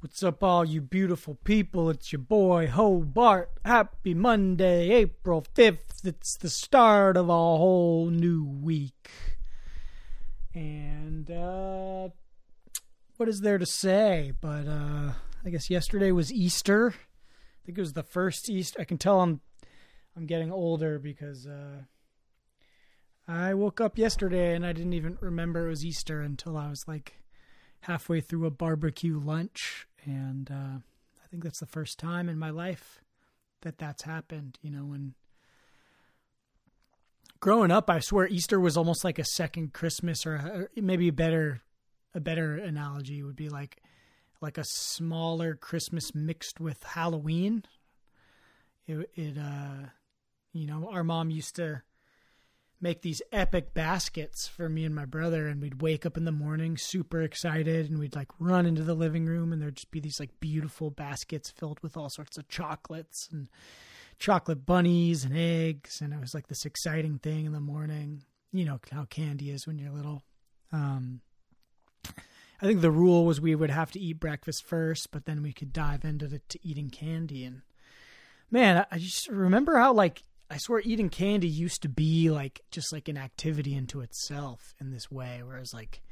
What's up, all you beautiful people? It's your boy Hobart. Happy Monday, April 5th. It's the start of a whole new week. And, uh, what is there to say? But, uh, I guess yesterday was Easter. I think it was the first Easter. I can tell I'm, I'm getting older because, uh, I woke up yesterday and I didn't even remember it was Easter until I was like halfway through a barbecue lunch and uh, I think that's the first time in my life that that's happened. You know, when growing up, I swear Easter was almost like a second Christmas, or, or maybe a better a better analogy would be like like a smaller Christmas mixed with Halloween. It, it uh, you know, our mom used to make these epic baskets for me and my brother and we'd wake up in the morning super excited and we'd like run into the living room and there'd just be these like beautiful baskets filled with all sorts of chocolates and chocolate bunnies and eggs and it was like this exciting thing in the morning. You know how candy is when you're little. Um i think the rule was we would have to eat breakfast first but then we could dive into the, to eating candy and man i just remember how like I swear eating candy used to be like just like an activity into itself in this way. Whereas like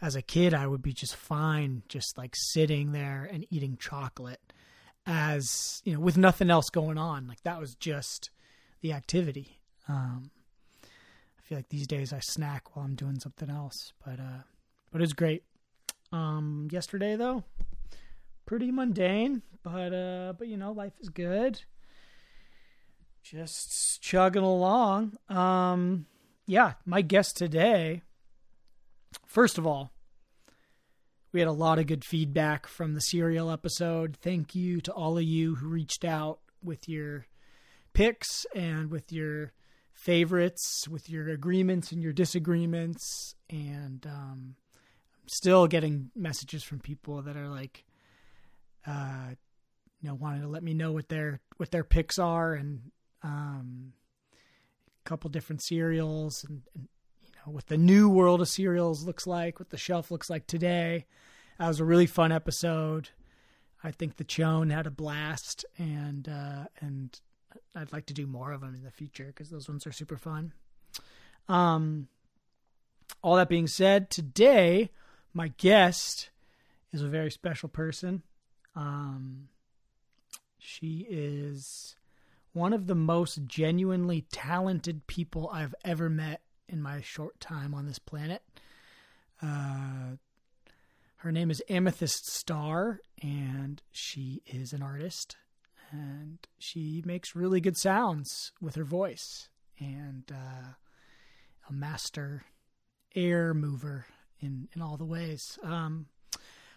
as a kid, I would be just fine just like sitting there and eating chocolate as you know with nothing else going on. Like that was just the activity. Um, I feel like these days I snack while I'm doing something else, but uh, but it's great. Um, yesterday though, pretty mundane, but uh, but you know life is good just chugging along. Um, yeah, my guest today. First of all, we had a lot of good feedback from the cereal episode. Thank you to all of you who reached out with your picks and with your favorites, with your agreements and your disagreements. And um, I'm still getting messages from people that are like, uh, you know, wanting to let me know what their what their picks are and um, a couple different cereals and, and, you know what the new world of cereals looks like, what the shelf looks like today. That was a really fun episode. I think the Chone had a blast, and uh, and I'd like to do more of them in the future because those ones are super fun. Um, all that being said, today my guest is a very special person. Um, she is one of the most genuinely talented people I've ever met in my short time on this planet. Uh, her name is Amethyst Starr, and she is an artist, and she makes really good sounds with her voice, and uh, a master air mover in in all the ways. Um,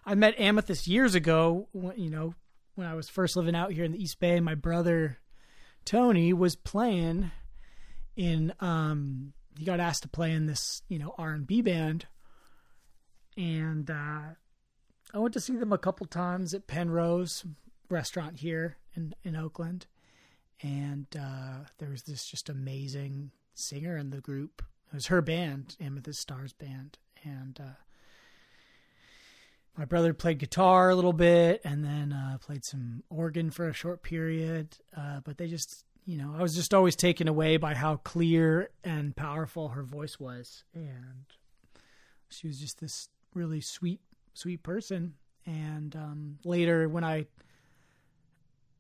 I met Amethyst years ago. When, you know, when I was first living out here in the East Bay, my brother Tony was playing in um he got asked to play in this, you know, R&B band. And uh I went to see them a couple times at Penrose restaurant here in in Oakland. And uh there was this just amazing singer in the group. It was her band, Amethyst Starr's band. And uh my brother played guitar a little bit and then uh, played some organ for a short period. Uh, but they just, you know, I was just always taken away by how clear and powerful her voice was. And she was just this really sweet, sweet person. And um, later, when I,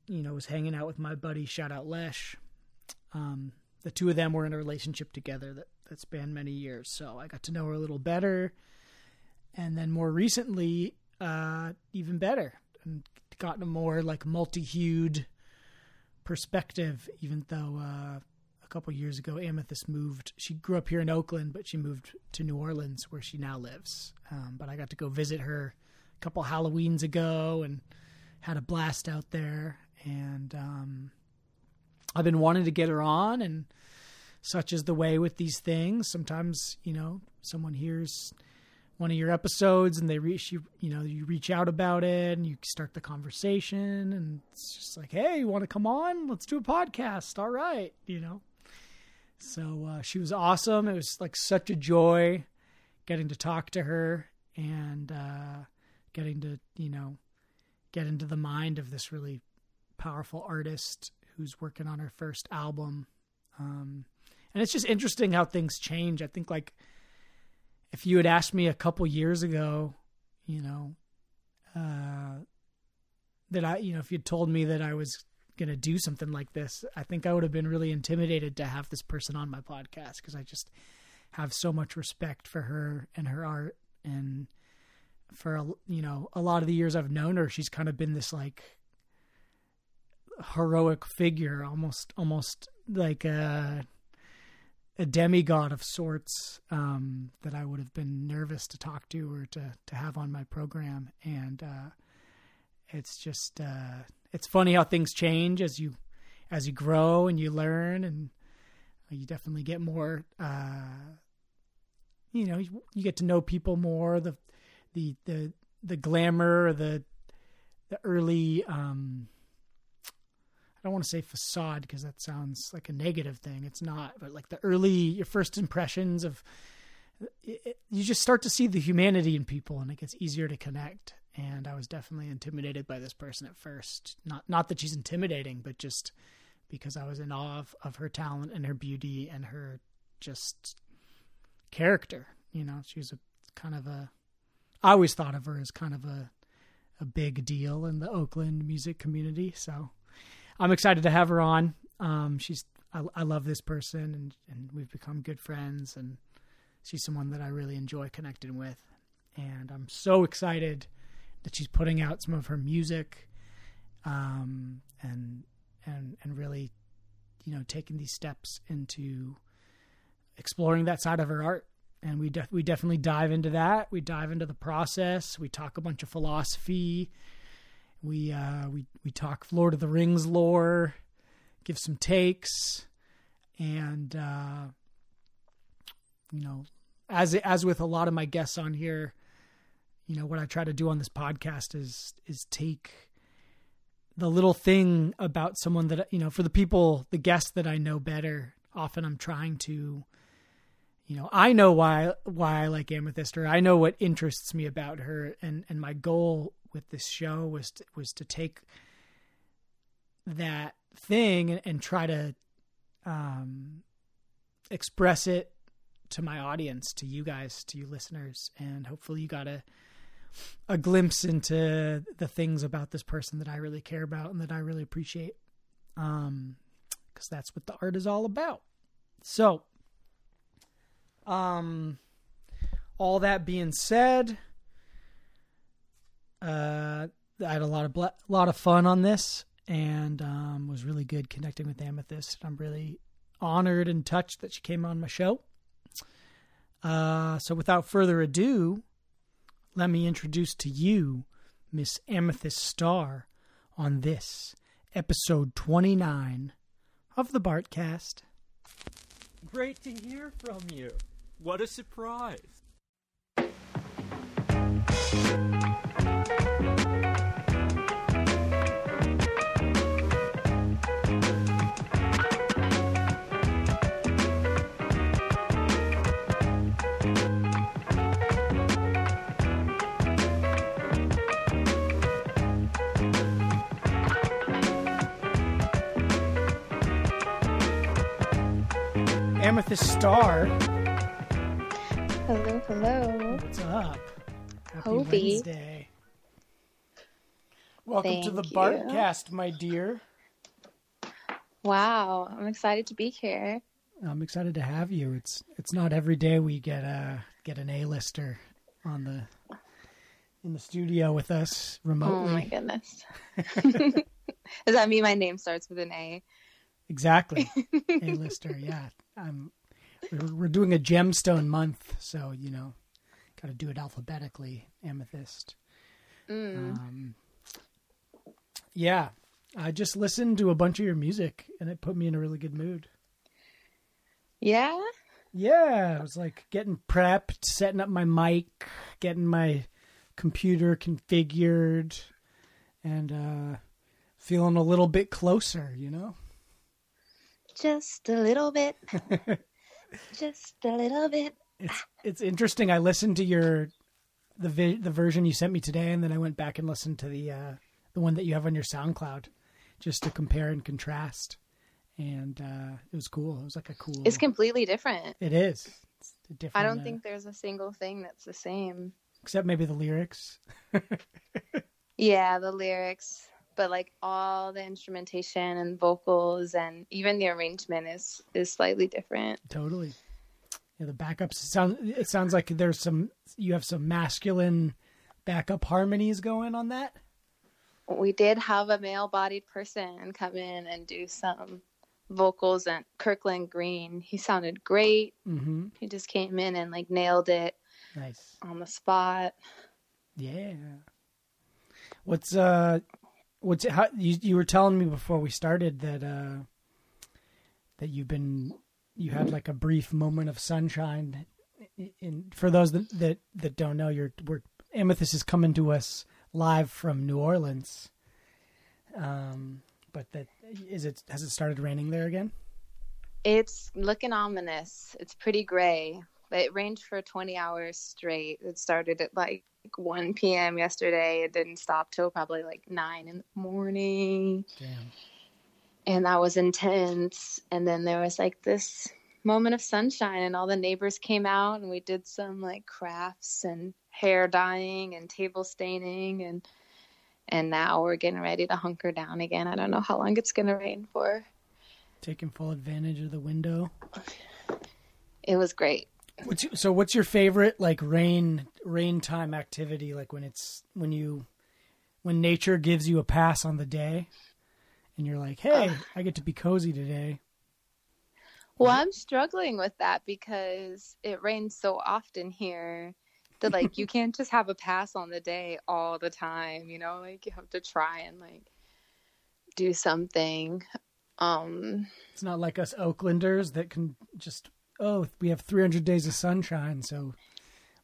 you know, was hanging out with my buddy, shout out Lesh, um, the two of them were in a relationship together that, that spanned many years. So I got to know her a little better and then more recently, uh, even better, and gotten a more like multi-hued perspective. Even though uh, a couple years ago, Amethyst moved. She grew up here in Oakland, but she moved to New Orleans, where she now lives. Um, but I got to go visit her a couple Halloweens ago, and had a blast out there. And um, I've been wanting to get her on, and such is the way with these things. Sometimes, you know, someone hears one of your episodes and they reach you you know you reach out about it and you start the conversation and it's just like hey you want to come on let's do a podcast all right you know so uh, she was awesome it was like such a joy getting to talk to her and uh, getting to you know get into the mind of this really powerful artist who's working on her first album. Um, and it's just interesting how things change. I think like if you had asked me a couple years ago, you know, uh, that I, you know, if you'd told me that I was going to do something like this, I think I would have been really intimidated to have this person on my podcast because I just have so much respect for her and her art and for a, you know a lot of the years I've known her, she's kind of been this like heroic figure, almost almost like a a demigod of sorts um, that I would have been nervous to talk to or to to have on my program, and uh, it's just uh, it's funny how things change as you as you grow and you learn, and you definitely get more. Uh, you know, you, you get to know people more. The the the the glamour, the the early um, I don't want to say facade because that sounds like a negative thing. It's not, but like the early your first impressions of it, you just start to see the humanity in people and it gets easier to connect. And I was definitely intimidated by this person at first. Not not that she's intimidating, but just because I was in awe of, of her talent and her beauty and her just character. You know, she was a kind of a I always thought of her as kind of a a big deal in the Oakland music community. So I'm excited to have her on. Um, she's I, I love this person and and we've become good friends and she's someone that I really enjoy connecting with. And I'm so excited that she's putting out some of her music um, and and and really you know taking these steps into exploring that side of her art and we def- we definitely dive into that. We dive into the process. We talk a bunch of philosophy. We uh, we we talk Lord of the Rings lore, give some takes, and uh, you know, as as with a lot of my guests on here, you know, what I try to do on this podcast is is take the little thing about someone that you know for the people the guests that I know better. Often I'm trying to you know, I know why why I like Amethyst, or I know what interests me about her, and and my goal with this show was to, was to take that thing and, and try to um, express it to my audience, to you guys, to you listeners, and hopefully you got a a glimpse into the things about this person that I really care about and that I really appreciate, um, because that's what the art is all about. So um, all that being said, uh, I had a lot of ble- lot of fun on this, and um, was really good connecting with Amethyst. I'm really honored and touched that she came on my show. Uh, so, without further ado, let me introduce to you Miss Amethyst Starr on this episode 29 of the Bartcast. Great to hear from you. What a surprise! Amethyst Starr Hello, hello. What's up? Happy Hobie. Wednesday. Welcome to the you. Bartcast, my dear. Wow, I'm excited to be here. I'm excited to have you. It's it's not every day we get a get an A-lister on the in the studio with us remotely. Oh my goodness. Does that mean my name starts with an A? exactly. A-lister, yeah. We're, we're doing a gemstone month, so you know, got to do it alphabetically. Amethyst. Mm. Um, yeah, I just listened to a bunch of your music, and it put me in a really good mood. Yeah? Yeah, I was like getting prepped, setting up my mic, getting my computer configured, and uh, feeling a little bit closer. You know. Just a little bit. Just a little bit. it's it's interesting. I listened to your the vi- the version you sent me today, and then I went back and listened to the uh, the one that you have on your SoundCloud, just to compare and contrast. And uh, it was cool. It was like a cool. It's completely different. It is. It's a different. I don't uh, think there's a single thing that's the same. except maybe the lyrics. Yeah, the lyrics, but like all the instrumentation and vocals and even the arrangement is is slightly different. Totally. Yeah, the backups sound. It sounds like there's some. You have some masculine backup harmonies going on that. We did have a male-bodied person come in and do some vocals and Kirkland Green. He sounded great. Mm-hmm. He just came in and like nailed it Nice. on the spot. Yeah. What's uh, what's how you you were telling me before we started that uh, that you've been you had like a brief moment of sunshine. In, for those that, that that don't know, we're Amethyst is coming to us live from New Orleans. Um, but that is it. Has it started raining there again? It's looking ominous. It's pretty gray. But it rained for 20 hours straight. It started at like 1 p.m. yesterday. It didn't stop till probably like 9 in the morning. Damn. And that was intense. And then there was like this moment of sunshine, and all the neighbors came out, and we did some like crafts and hair dyeing and table staining. And and now we're getting ready to hunker down again. I don't know how long it's going to rain for. Taking full advantage of the window. It was great. What's so? What's your favorite like rain rain time activity? Like when it's when you when nature gives you a pass on the day, and you're like, "Hey, I get to be cozy today." Well, I'm struggling with that because it rains so often here that like you can't just have a pass on the day all the time, you know? Like you have to try and like do something. Um It's not like us Oaklanders that can just oh, we have 300 days of sunshine, so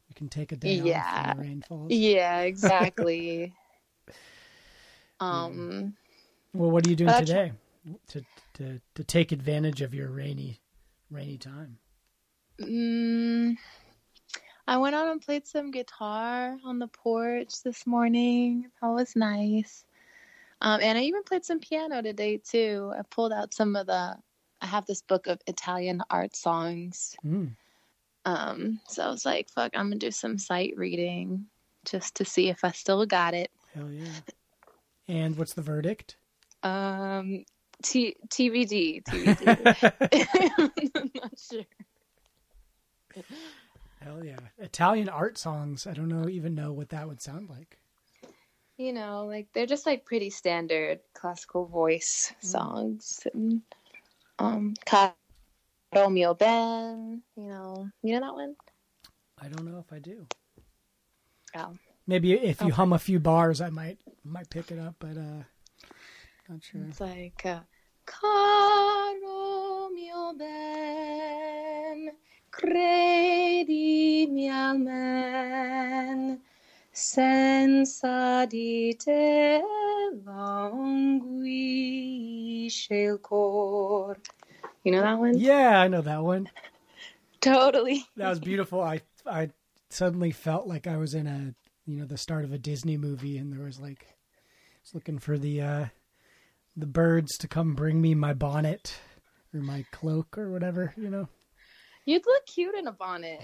we can take a day off Yeah. when the rain falls. yeah, exactly. um Well, what are you doing tr- today to to to take advantage of your rainy rainy time? mm, I went out and played some guitar on the porch this morning. That was nice. Um, and I even played some piano today too. I pulled out some of the. I have this book of Italian art songs. Mm. Um, so I was like, "Fuck, I'm gonna do some sight reading just to see if I still got it." Hell yeah! And what's the verdict? Um, T- TBD, TBD. I'm not sure. Hell yeah! Italian art songs. I don't know even know what that would sound like. You know, like they're just like pretty standard classical voice songs. And, um, Caro mio ben. You know, you know that one. I don't know if I do. Oh. Maybe if you Okay. hum a few bars, I might might pick it up, but uh, not sure. It's like, uh, caro mio ben, credimi almen, senza di te languisce cor. You know that one? Yeah, I know that one. Totally. That was beautiful. I I suddenly felt like I was in a you know the start of a Disney movie, and there was like I was looking for the uh, the birds to come bring me my bonnet or my cloak or whatever. You know. You'd look cute in a bonnet.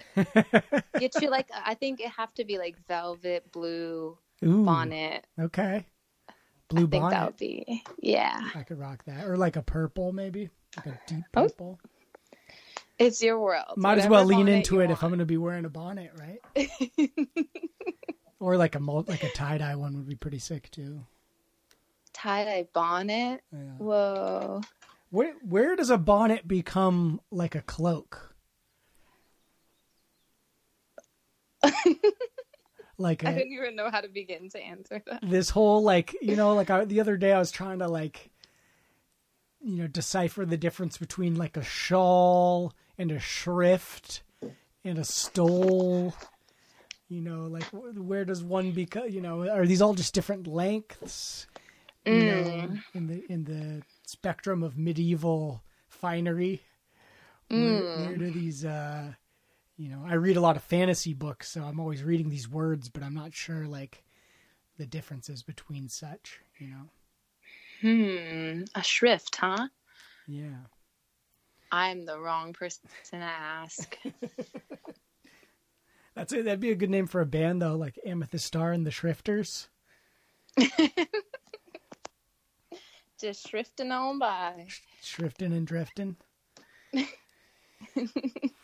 Get you like, I think it have to be like velvet blue Ooh, bonnet. Okay. Blue I think bonnet. that would be, yeah. I could rock that, or like a purple, maybe like a deep Oh, purple. It's your world. Might as well lean into it if I'm going to be wearing a bonnet, right? or like a like a tie dye one would be pretty sick too. tie dye bonnet. Yeah. Whoa. Where where does a bonnet become like a cloak? like I uh, a, don't even know how to begin to answer that. this whole like you know like I, the other day I was trying to like you know decipher the difference between like a shawl and a shrift and a stole. You know, like where does one become? You know, are these all just different lengths? You know, mm. in the in the spectrum of medieval finery. Where, mm. where do these? uh You know, I read a lot of fantasy books, so I'm always reading these words, but I'm not sure like the differences between such, you know. Hmm. A shrift, huh? Yeah. I'm the wrong person to ask. That's it. That'd be a good name for a band though, like Amethyst Starr and the Shrifters. Just shrifting on by. Shrifting and drifting.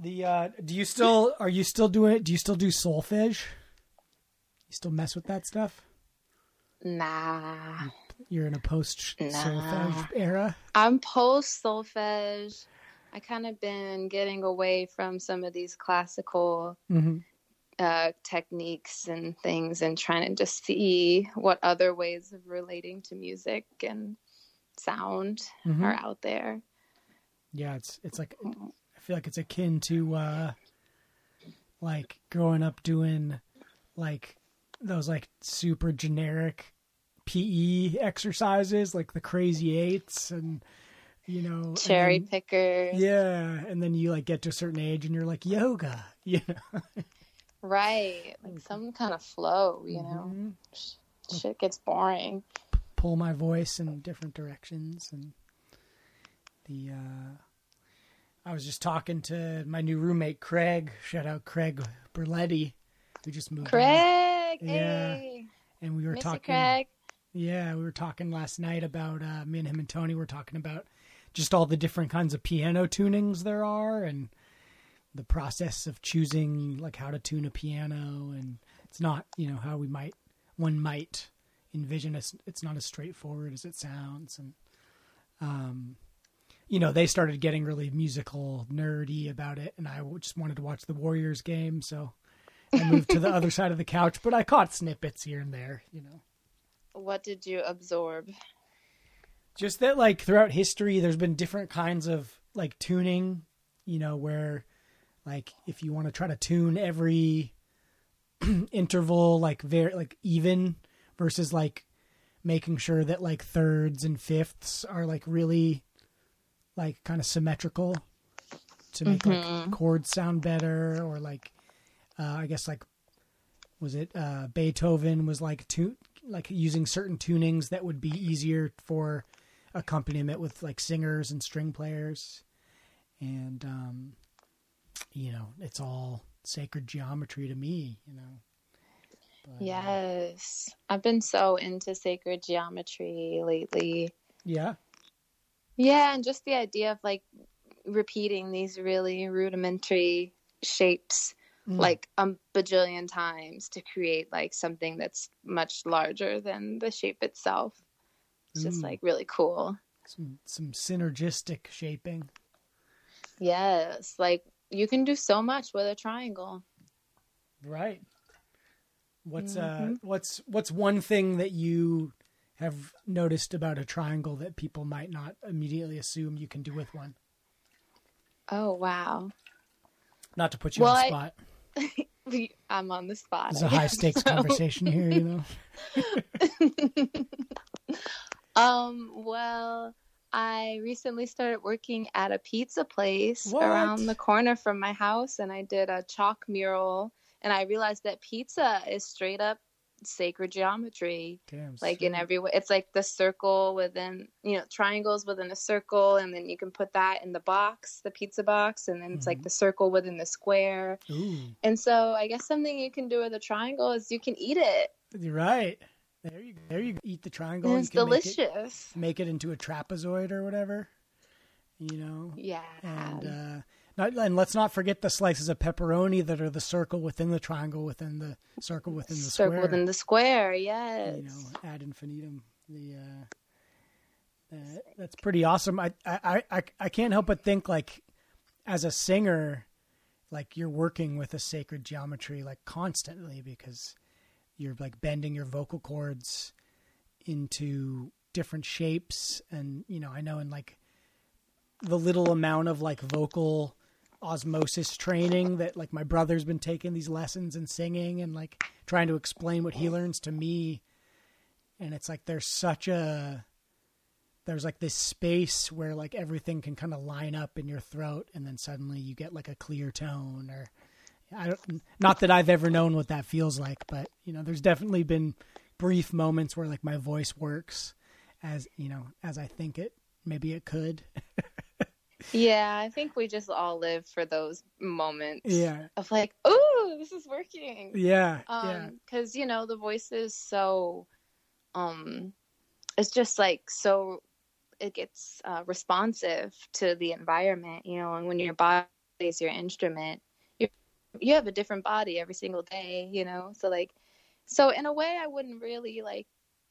the uh do you still are you still doing do you still do solfege? You still mess with that stuff? Nah. You're in a post Nah. solfege era? I'm post solfege. I kind of been getting away from some of these classical Mm-hmm. uh, techniques and things and trying to just see what other ways of relating to music and sound Mhm. are out there. Yeah, it's it's like I feel like it's akin to uh like growing up doing like those like super generic PE exercises like the crazy eights and you know Cherry then- pickers. yeah and then you like get to a certain age and you're like yoga you know Right. Like some kind of flow, you know? Mhm. Shit gets boring. pull my voice in different directions and the uh I was just talking to my new roommate Craig shout out Craig Berletti who just moved in. Craig! Yeah. Hey! and we were talking Craig. yeah we were talking last night about uh me and him and Tony were talking about just all the different kinds of piano tunings there are and the process of choosing like how to tune a piano and it's not you know how we might one might envision it's, it's not as straightforward as it sounds and um you know they started getting really musical nerdy about it and i just wanted to watch the warriors game so i moved to the other side of the couch but i caught snippets here and there you know What did you absorb? just that like throughout history there's been different kinds of like tuning you know where like if you want to try to tune every interval like very like even versus like making sure that like thirds and fifths are like really like kind of symmetrical to make like chords sound better or like uh, i guess like was it uh beethoven was like tu- like using certain tunings that would be easier for accompaniment with like singers and string players and um you know it's all sacred geometry to me you know But, uh, Yes. I've been so into sacred geometry lately. yeah Yeah, and just the idea of like repeating these really rudimentary shapes Mm. like a bajillion times to create like something that's much larger than the shape itself. It's just Mm. like really cool. some some synergistic shaping Yes, like you can do so much with a triangle. right what's uh Mhm. what's what's one thing that you have noticed about a triangle that people might not immediately assume you can do with one Oh wow. not to put you Well, on the spot I'm on the spot. It's a high stakes conversation here, you know. Um, well, I recently started working at a pizza place What? around the corner from my house, and I did a chalk mural. And I realized that pizza is straight up sacred geometry, Damn. like in every way. It's like the circle within, you know, triangles within a circle, and then you can put that in the box, the pizza box, and then it's like Mhm. the circle within the square. Ooh, And so I guess something you can do with a triangle is you can eat it. you're right. There you there you go. eat the triangle. And it's can make it- delicious. Make it, into a trapezoid or whatever. You know. Yeah. And uh and let's not forget the slices of pepperoni that are the circle within the triangle within the circle within the circle square. within the square. Yes. you know, ad infinitum. The uh, uh, that's pretty awesome. I, I I I can't help but think like, as a singer, like you're working with a sacred geometry like constantly because you're like bending your vocal cords into different shapes, and you know I know in like the little amount of like vocal osmosis training that like my brother's been taking these lessons and singing and like trying to explain what he learns to me and it's like there's such a there's like this space where like everything can kind of line up in your throat and then suddenly you get like a clear tone or I don't, not that I've ever known what that feels like, but you know, there's definitely been brief moments where like my voice works as you know as I think it maybe it could. yeah, I think we just all live for those moments. Yeah. Of like, oh, this is working. Yeah. Um, yeah. because you know the voice is so, um, it's just like so, it gets uh, responsive to the environment. You know, and when your body is your instrument, you you have a different body every single day. You know, so like, so in a way, I wouldn't really like.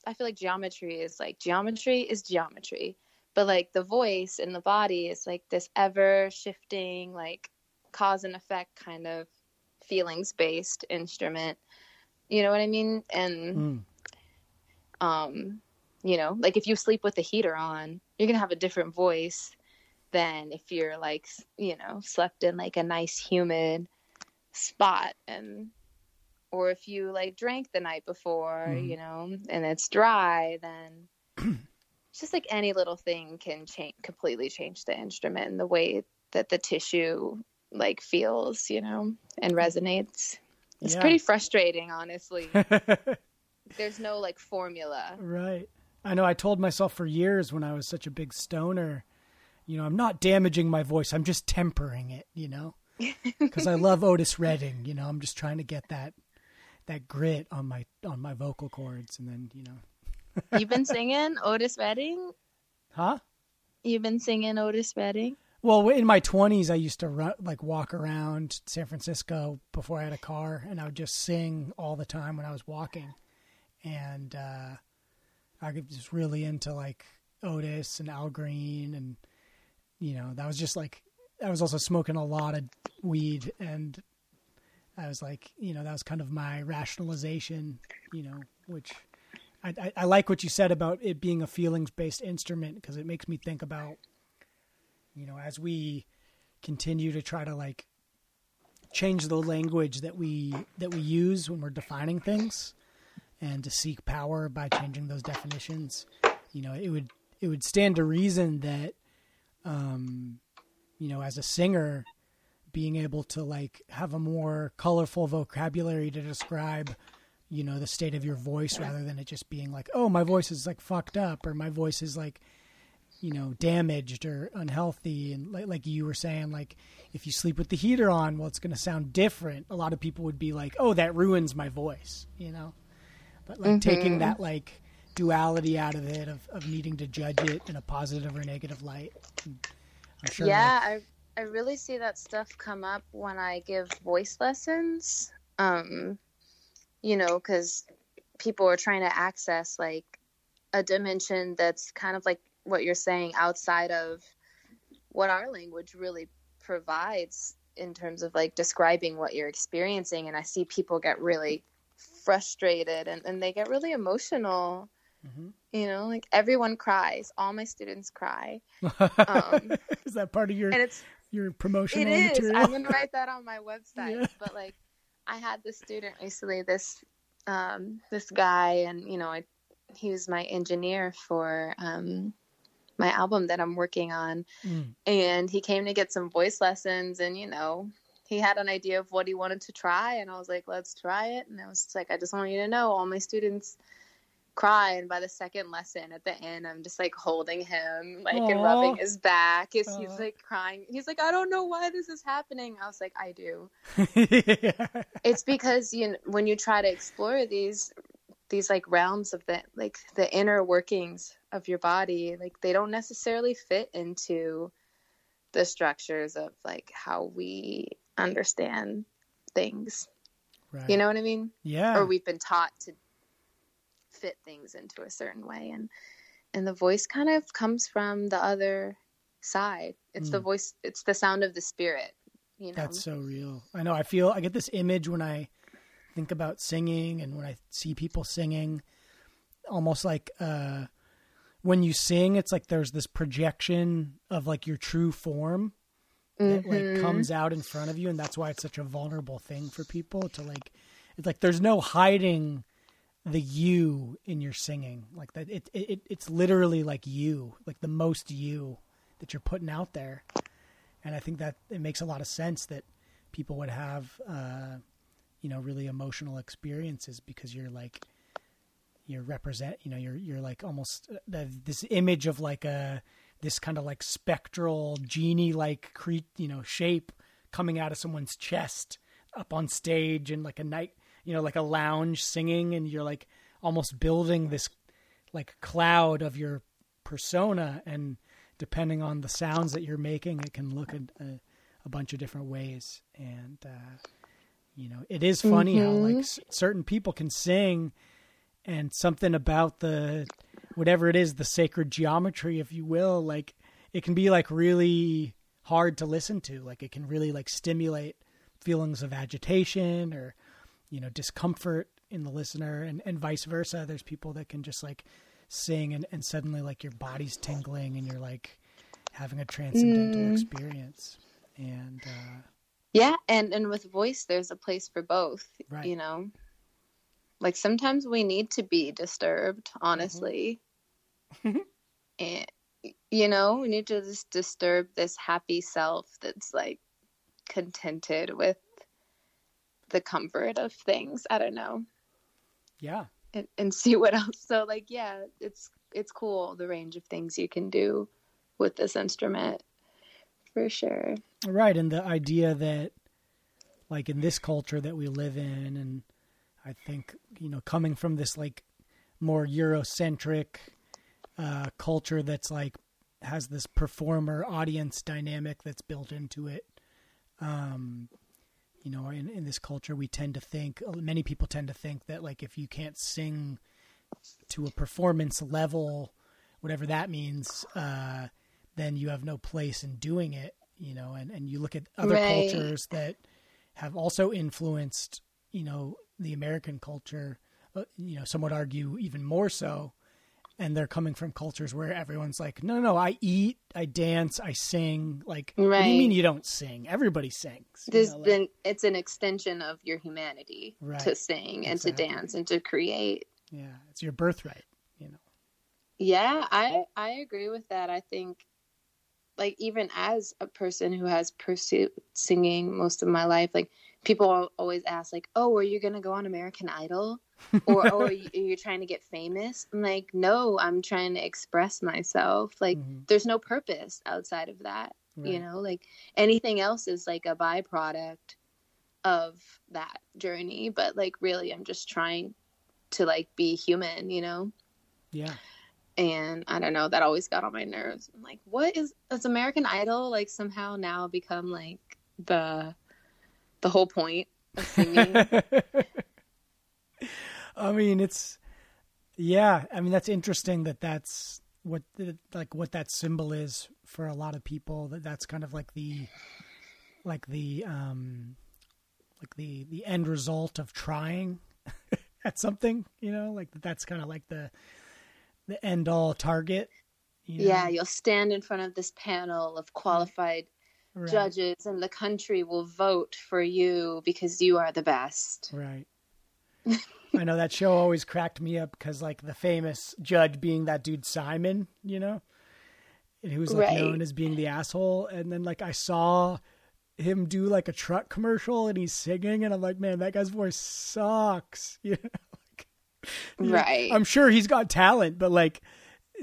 I feel like geometry is like geometry is geometry but like the voice and the body is like this ever shifting like cause and effect kind of feelings based instrument you know what i mean and Mm. um you know like if you sleep with the heater on you're gonna have a different voice than if you're like you know slept in like a nice humid spot and or if you like drank the night before Mhm. you know and it's dry then just like any little thing can change completely change the instrument and the way that the tissue like feels you know and resonates it's Yeah. pretty frustrating honestly there's no like formula Right. I know I told myself for years when I was such a big stoner, you know, I'm not damaging my voice. I'm just tempering it, you know? Cuz I love Otis Redding, you know, I'm just trying to get that that grit on my on my vocal cords and then, you know. You've been singing otis redding Huh? you've been singing otis redding Well, in my 20s I used to run, like walk around San Francisco before I had a car and I would just sing all the time when I was walking. And uh I was just really into like Otis and Al Green and you know, that was just like I was also smoking a lot of weed and I was like, you know, that was kind of my rationalization, you know, which I, I, I like what you said about it being a feelings based instrument because it makes me think about, you know, as we continue to try to like change the language that we that we use when we're defining things and to seek power by changing those definitions you know it would it would stand to reason that um you know as a singer being able to like have a more colorful vocabulary to describe you know the state of your voice rather than it just being like oh my voice is like fucked up or my voice is like you know damaged or unhealthy and like, like you were saying like if you sleep with the heater on well it's going to sound different. A lot of people would be like oh that ruins my voice you know? But like taking that like duality out of it of, of needing to judge it in a positive or negative light i'm sure yeah I, I really see that stuff come up when i give voice lessons. Um you know because people are trying to access like a dimension that's kind of like what you're saying outside of what our language really provides in terms of like describing what you're experiencing. And i see people get really frustrated and, and they get really emotional. Mhm. you know like everyone cries. All my students cry. Um, is that part of your and it's your promotional is. Material? i'm gonna write that on my website Yeah. but like i had this student recently this um this guy and you know i he was my engineer for um my album that i'm working on Mm. and he came to get some voice lessons and you know he had an idea of what he wanted to try and i was like let's try it and i was like i just want you to know all my students cry and by the second lesson at the end. I'm just like holding him like and rubbing his back as he's like crying. He's like i don't know why this is happening. I was like i do. Yeah. it's because you know, when you try to explore these these like realms of the like the inner workings of your body like they don't necessarily fit into the structures of like how we understand things. Right. you know what i mean? Yeah. or we've been taught to fit things into a certain way and and the voice kind of comes from the other side it's the Mm. voice it's the sound of the spirit you know That's so real. I know. I feel. I get this image when I think about singing and when I see people singing, almost like uh, when you sing, it's like there's this projection of like your true form that like Mhm. comes out in front of you, and that's why it's such a vulnerable thing for people to like. It's like there's no hiding the you in your singing like that. It, it it's literally like you, like the most you that you're putting out there and I think that it makes a lot of sense that people would have uh, you know really emotional experiences because you're like you're represent you know you're you're like almost uh, this image of like a this kind of like spectral genie like cre- you know shape coming out of someone's chest up on stage and like a night you know like a lounge singing and you're like almost building this like cloud of your persona and depending on the sounds that you're making it can look a, a, a bunch of different ways and uh, you know it is funny mm-hmm. how like s- certain people can sing and something about the whatever it is the sacred geometry if you will like it can be like really hard to listen to like it can really like stimulate feelings of agitation or you know discomfort in the listener and, and vice versa there's people that can just like sing and, and suddenly like your body's tingling and you're like having a transcendental mm. experience and uh yeah and and with voice there's a place for both right. you know like sometimes we need to be disturbed, honestly. Mm-hmm. and you know, we need to just disturb this happy self that's like contented with the comfort of things. I don't know. Yeah. And and see what else. So like yeah, it's it's cool the range of things you can do with this instrument for sure. Right, and the idea that like in this culture that we live in and I think you know coming from this like more Eurocentric uh, culture that's like has this performer audience dynamic that's built into it. Um, you know, in, in this culture, we tend to think many people tend to think that like if you can't sing to a performance level, whatever that means, uh, then you have no place in doing it. You know, and and you look at other right. cultures that have also influenced you know the American culture, uh, you know, some would argue even more so. And they're coming from cultures where everyone's like, no, no, no, I eat, I dance, I sing. Like, right. what do you mean you don't sing? Everybody sings. This, you know, like, it's an extension of your humanity right. to sing exactly. and to dance and to create. Yeah, it's your birthright, you know. Yeah, I I agree with that. I think like even as a person who has pursued singing most of my life, like people always ask like, "Oh, are you gonna go on American Idol?" Or "Oh, are you, are you, trying to get famous?" I'm like, "No, I'm trying to express myself. Like, mm-hmm. there's no purpose outside of that. Right. You know, like anything else is like a byproduct of that journey. But like, really, I'm just trying to like be human. You know? Yeah. And I don't know, that always got on my nerves. I'm like, what is, is American Idol like somehow now become like the the whole point of singing. I mean, it's yeah. I mean, that's interesting that that's what the, like what that symbol is for a lot of people. That that's kind of like the like the um like the the end result of trying at something. You know, like that's kind of like the the end all target. You know? Yeah, you'll stand in front of this panel of qualified right. judges and the country will vote for you because you are the best. Right. I know that show always cracked me up because, like, the famous judge being that dude Simon, you know, and he was like right. known as being the asshole. And then, like, I saw him do like a truck commercial and he's singing, and I'm like, man, that guy's voice sucks. You know, like, right? I'm sure he's got talent, but like,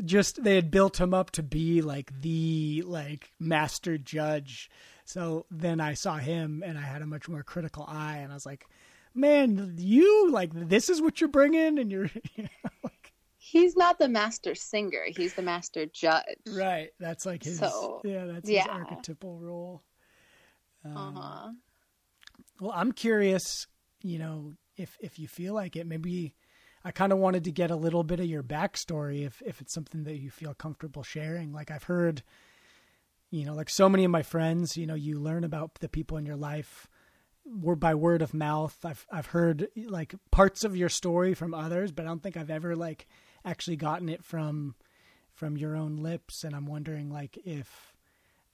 just they had built him up to be like the like master judge. So then I saw him and I had a much more critical eye and I was like, man, you like this is what you're bringing and you're you know, like He's not the master singer, he's the master judge. Right. That's like his so, yeah, that's yeah. his archetypal role. Um, uh-huh. Well, I'm curious, you know, if if you feel like it, maybe I kind of wanted to get a little bit of your backstory if if it's something that you feel comfortable sharing. Like I've heard, you know, like so many of my friends, you know, you learn about the people in your life word by word of mouth. I've I've heard like parts of your story from others, but I don't think I've ever like actually gotten it from from your own lips. And I'm wondering like if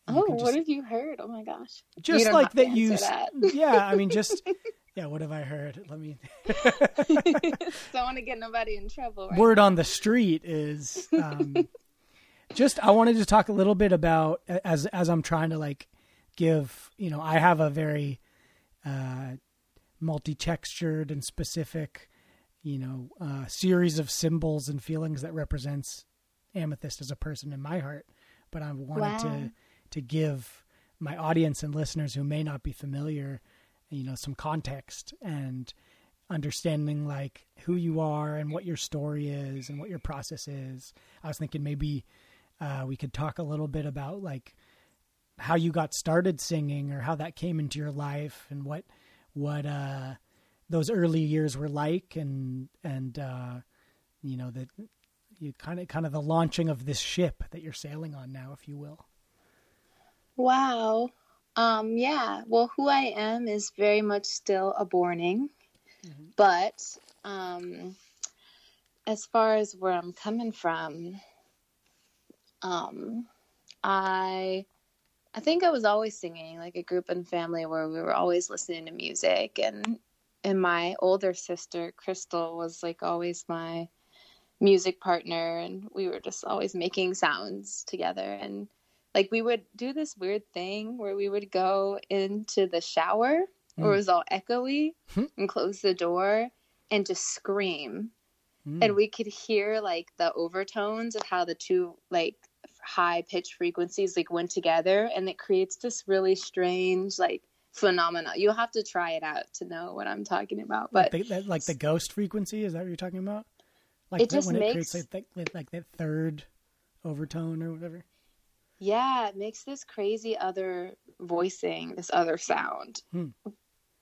oh, just, what have you heard? Oh my gosh, just like that you, that. yeah. I mean, just Yeah, what have I heard? Let me. Don't want to get nobody in trouble. Right Word now. on the street is um, just. I wanted to talk a little bit about as as I'm trying to like give. You know, I have a very uh, multi-textured and specific, you know, uh, series of symbols and feelings that represents Amethyst as a person in my heart. But I wanted Wow. to to give my audience and listeners who may not be familiar, you know, some context and understanding like who you are and what your story is and what your process is. I was thinking maybe uh, we could talk a little bit about like how you got started singing or how that came into your life and what what uh, those early years were like and and uh, you know that you kind of kind of the launching of this ship that you're sailing on now, if you will. Wow. Um, yeah. Well, who I am is very much still a borning, but um, as far as where I'm coming from, um, I I think I was always singing like a group and family where we were always listening to music and and my older sister Crystal was like always my music partner and we were just always making sounds together and like we would do this weird thing where we would go into the shower where it was all echoey Hmm. and close the door and just scream Mm. and we could hear like the overtones of how the two like high pitched frequencies like went together and it creates this really strange like phenomena you'll have to try it out to know what i'm talking about but like the, like the ghost frequency is that what you're talking about? Like It just when it creates like, like like that third overtone or whatever. Yeah, it makes this crazy other voicing, this other sound Hmm.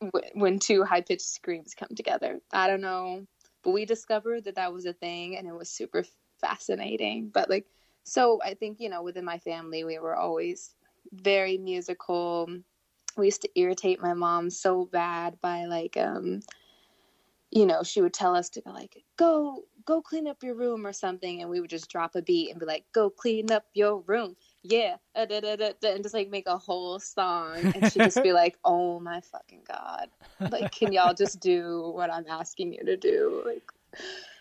w- when two high pitched screams come together. I don't know, but we discovered that that was a thing and it was super fascinating. But like, so I think, you know, within my family, we were always very musical. We used to irritate my mom so bad by like, um, you know, she would tell us to go like, go, go clean up your room or something. And we would just drop a beat and be like, go clean up your room. Yeah. uh, da, da, da, and just like make a whole song. And she'd just be like, oh my fucking God. Like, can y'all just do what I'm asking you to do? Like,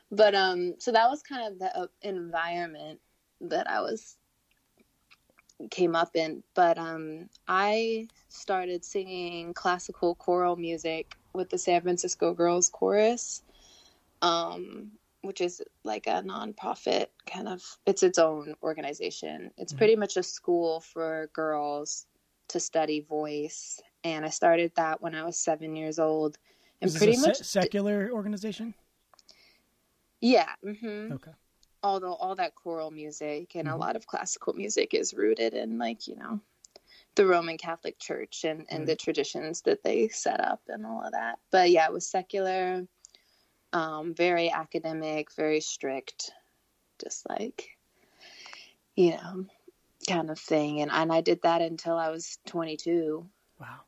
but, um, so that was kind of the uh, environment that I was came up in but um i started singing classical choral music with the san francisco girls chorus um which is like a nonprofit kind of it's its own organization it's Mhm. pretty much a school for girls to study voice and i started that when i was seven years old and pretty a se- much secular organization? yeah hmm Okay. Although all that choral music and a Mhm. lot of classical music is rooted in like you know the roman catholic church and and the traditions that they set up and all of that but yeah it was secular um very academic very strict just like you know kind of thing and and i did that until i was 22 Wow.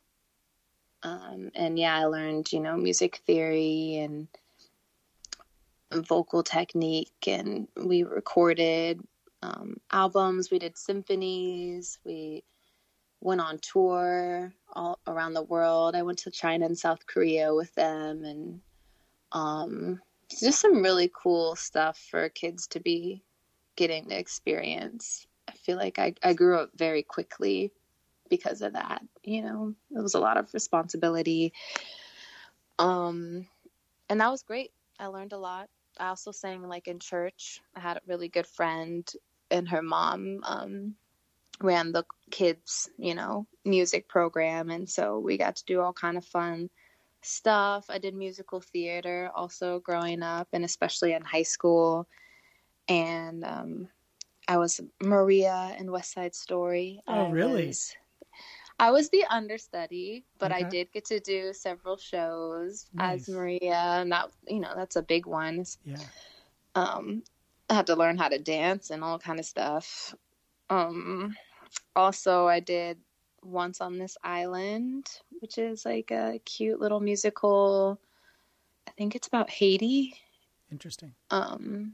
um, and yeah, I learned, you know, music theory and vocal technique, and we recorded um, albums. We did symphonies. We went on tour all around the world. I went to China and South Korea with them, and um, just some really cool stuff for kids to be getting to experience. I feel like I, I grew up very quickly because of that you know it was a lot of responsibility um and that was great i learned a lot i also sang like in church i had a really good friend and her mom um ran the kids you know music program and so we got to do all kind of fun stuff i did musical theater also growing up and especially in high school and um I was Maria in West Side Story. Oh, I really? was- I was the understudy, but I did get to do several shows Nice. as Maria, and that you know that's a big one. Yeah. Um, I had to learn how to dance and all kind of stuff. Um, also, I did Once on This Island, which is like a cute little musical. I think it's about Haiti. Interesting. Um,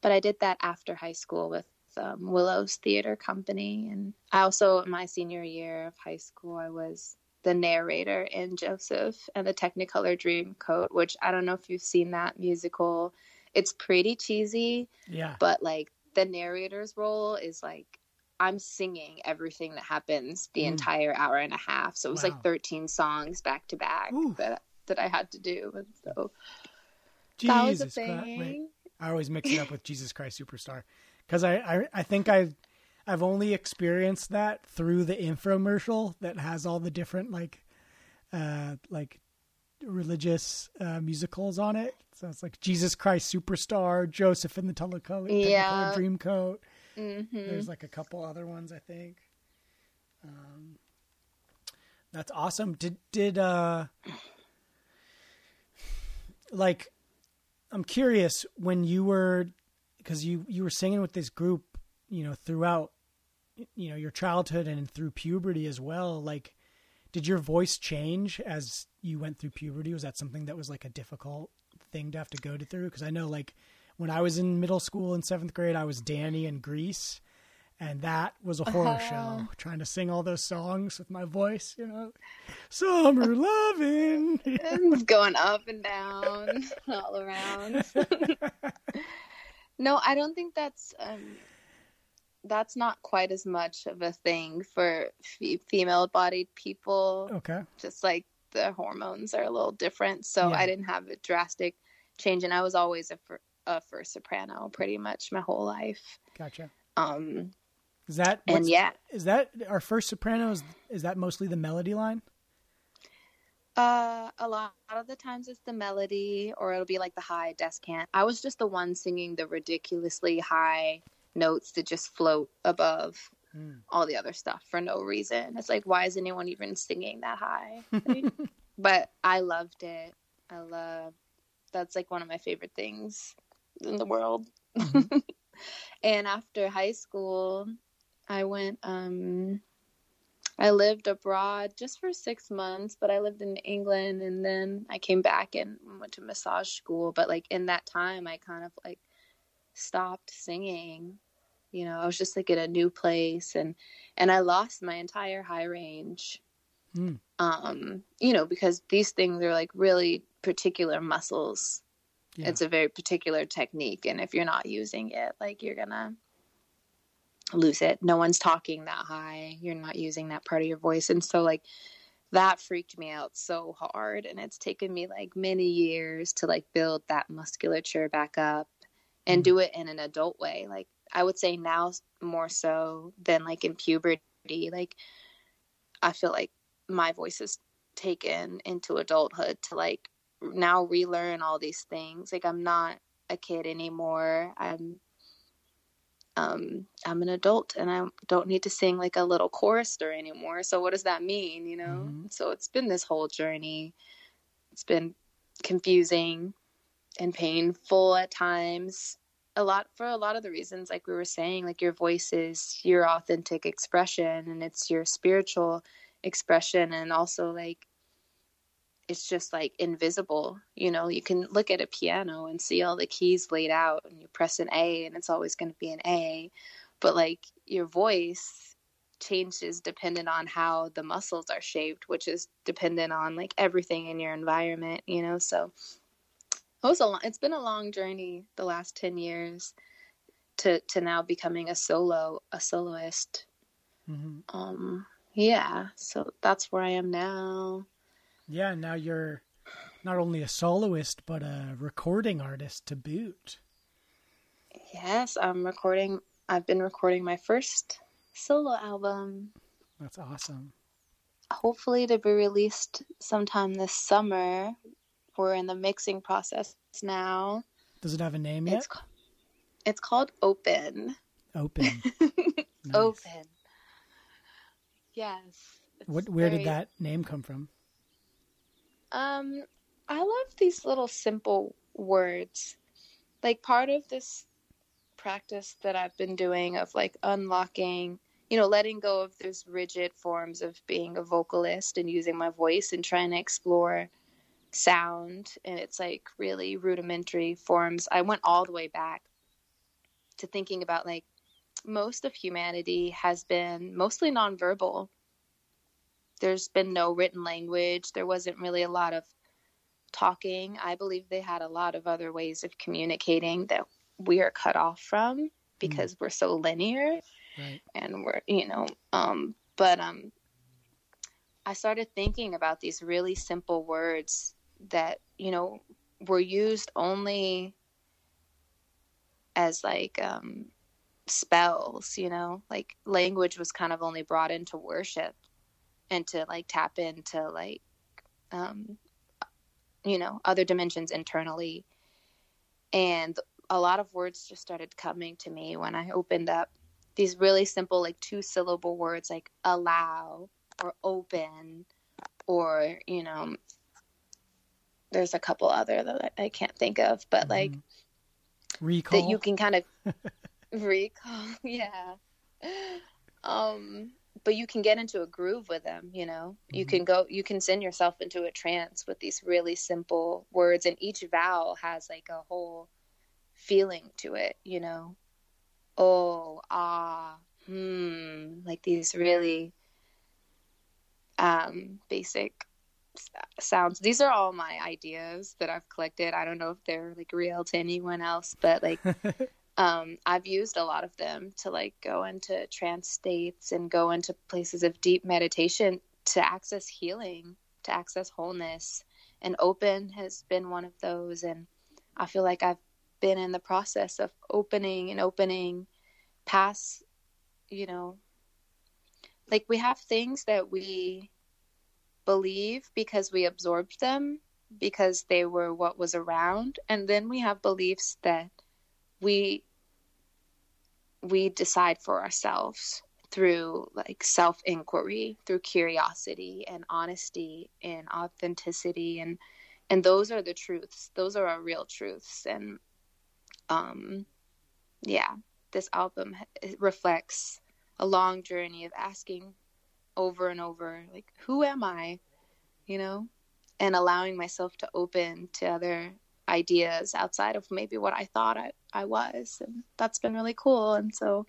but I did that after high school with um, Willow's Theater Company, and I also, in my senior year of high school, I was the narrator in Joseph and the Technicolor Dreamcoat, which I don't know if you've seen that musical. It's pretty cheesy, Yeah. but like the narrator's role is like I'm singing everything that happens the Mm. entire hour and a half. So it was Wow. like 13 songs back to back Ooh. that that I had to do. And so that was a Jesus Christ. Wait, I always mix it up with Jesus Christ Superstar because I, I I think I I've only experienced that through the infomercial that has all the different like uh like religious uh, musicals on it. So it's like Jesus Christ Superstar, Joseph in the Technicolor, Yeah. Dreamcoat. hmm There's like a couple other ones I think. Um, that's awesome. Did did uh like I'm curious when you were because you you were singing with this group, you know, throughout you know your childhood and through puberty as well. Like, did your voice change as you went through puberty? Was that something that was like a difficult thing to have to go to through? Because I know like when I was in middle school in seventh grade, I was Danny in Grease. And that was a horror Oh. show, trying to sing all those songs with my voice, you know. Summer loving. It's going up and down all around. no, I don't think that's um that's not quite as much of a thing for fe- female-bodied people. okay. Just like the hormones are a little different, so Yeah. I didn't have a drastic change, and I was always a fir- a first soprano pretty much my whole life. Gotcha. Um, Is that and yeah, Is that our first soprano? Is, is that mostly the melody line? Uh, a lot of the times it's the melody, or it'll be like the high descant. I was just the one singing the ridiculously high notes that just float above Hmm. all the other stuff for no reason. It's like, why is anyone even singing that high? But I loved it. I love. That's like one of my favorite things in the world. Mhm. and after high school, I went. um I lived abroad just for six months, but I lived in England and then I came back and went to massage school. But like in that time, I kind of like stopped singing. You know, I was just like in a new place and and I lost my entire high range. Hmm. Um, you know, because these things are like really particular muscles. Yeah. It's a very particular technique, and if you're not using it, like you're gonna lose it. No one's talking that high. You're not using that part of your voice. And so like that freaked me out so hard and it's taken me like many years to like build that musculature back up and Mhm. do it in an adult way. Like I would say now more so than like in puberty. Like I feel like my voice is taken into adulthood to like now relearn all these things. Like I'm not a kid anymore. I'm um I'm an adult and I don't need to sing like a little chorister anymore. So what does that mean, you know? Mhm. So it's been this whole journey. It's been confusing and painful at times. A lot for a lot of the reasons like we were saying like your voice is your authentic expression and it's your spiritual expression and also like it's just like invisible you know? You can look at a piano and see all the keys laid out and you press an a and it's always going to be an a. But like your voice changes dependent on how the muscles are shaped which is dependent on like everything in your environment you know? So it was a long, it's been a long journey the last 10 years to to now becoming a solo a soloist. Mhm. um yeah. So that's where i am now Yeah. Now you're not only a soloist but a recording artist to boot. yes i'm recording i've been recording my first solo album That's awesome. hopefully to be released sometime this summer we're in the mixing process now Does it have a name yet? it's it's called open Open. Nice. open yes What? Where very- did that name come from? Um, I love these little simple words. Like part of this practice that I've been doing of like unlocking, you know, letting go of those rigid forms of being a vocalist and using my voice and trying to explore sound and it's like really rudimentary forms. I went all the way back to thinking about like most of humanity has been mostly nonverbal there's been no written language. There wasn't really a lot of talking. I believe they had a lot of other ways of communicating that we are cut off from because we're so linear. right. and we're you know um but um i started thinking about these really simple words that you know were used only as like um spells you know like language was kind of only brought into worship and to like tap into like um you know other dimensions internally. And a lot of words just started coming to me when i opened up these really simple like two syllable words like allow or open or you know there's a couple other that i can't think of but like Mm-hmm. recall? that you can kind of recall yeah. Um but you can get into a groove with them you know? You Mhm. can go you can send yourself into a trance with these really simple words and each vowel has like a whole feeling to it you know? Oh ah hmm like these really um basic sounds. These are all my ideas that i've collected. I don't know if they're like real to anyone else but like um, I've used a lot of them to like go into trance states and go into places of deep meditation to access healing, to access wholeness. And open has been one of those. And I feel like I've been in the process of opening and opening past, you know, like we have things that we believe because we absorbed them because they were what was around. And then we have beliefs that we we decide for ourselves through like self inquiry through curiosity and honesty and authenticity. And and those are the truths. Those are our real truths. And um yeah this album reflects a long journey of asking over and over like who am i you know and allowing myself to open to other ideas outside of maybe what I thought I, I was. And that's been really cool. And so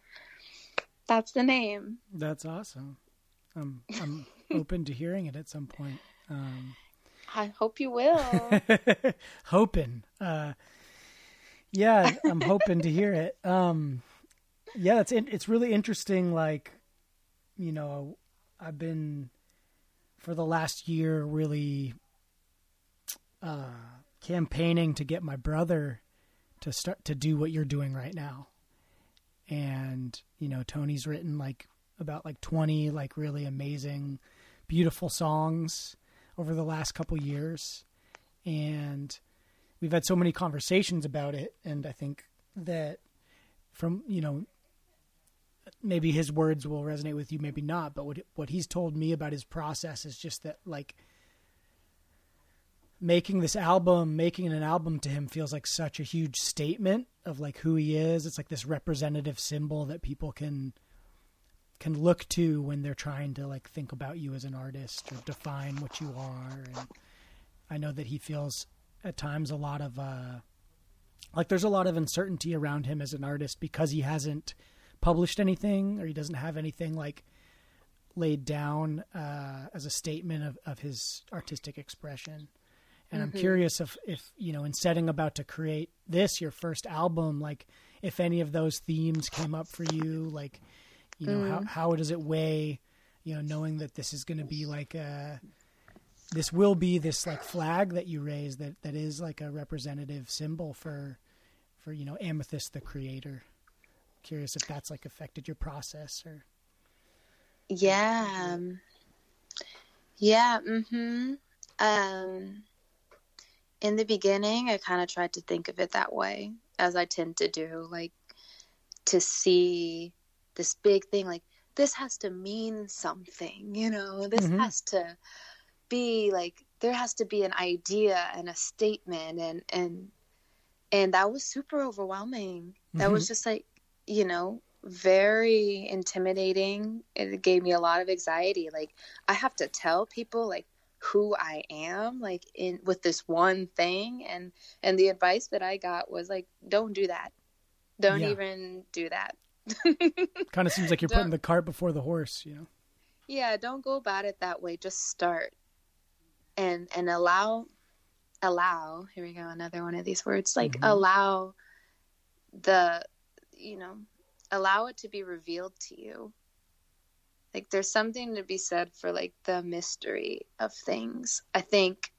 that's the name. That's awesome. I'm I'm open to hearing it at some point. Um, I hope you will. hoping. Uh, yeah, I'm hoping to hear it. Um, yeah, it's it's really interesting. Like, you know, I've been for the last year really uh, campaigning to get my brother to start to do what you're doing right now. And you know, Tony's written like about like 20 like really amazing, beautiful songs over the last couple years. And we've had so many conversations about it. And i think that from you know maybe his words will resonate with you maybe not. But what what he's told me about his process is just that like making this album making an album to him feels like such a huge statement of like who he is. It's like this representative symbol that people can can look to when they're trying to like think about you as an artist or define what you are. And i know that he feels at times a lot of uh like there's a lot of uncertainty around him as an artist because he hasn't published anything or he doesn't have anything like laid down uh as a statement of, of his artistic expression and i'm Mhm. curious if if you know in setting about to create this your first album like if any of those themes came up for you like you know how how does it weigh you know knowing that this is going to be like a this will be this like flag that you raise that that is like a representative symbol for for you know amethyst the creator curious if that's like affected your process or yeah. um, Yeah. Mm-hmm. Um, in the beginning, I kind of tried to think of it that way, as I tend to do, like to see this big thing, like this has to mean something, you know, this Mhm. has to be like there has to be an idea and a statement and and and that was super overwhelming. That was just like, you know, very intimidating. It gave me a lot of anxiety. Like I have to tell people like who I am like in with this one thing and and the advice that I got was like don't do that. Don't Yeah. even do that. kind of seems like you're Don't- putting the cart before the horse you know yeah, don't go about it that way. Just start and and allow allow. Here we go, another one of these words. Like Mhm. allow the you know allow it to be revealed to you. Like there's something to be said for like the mystery of things. I think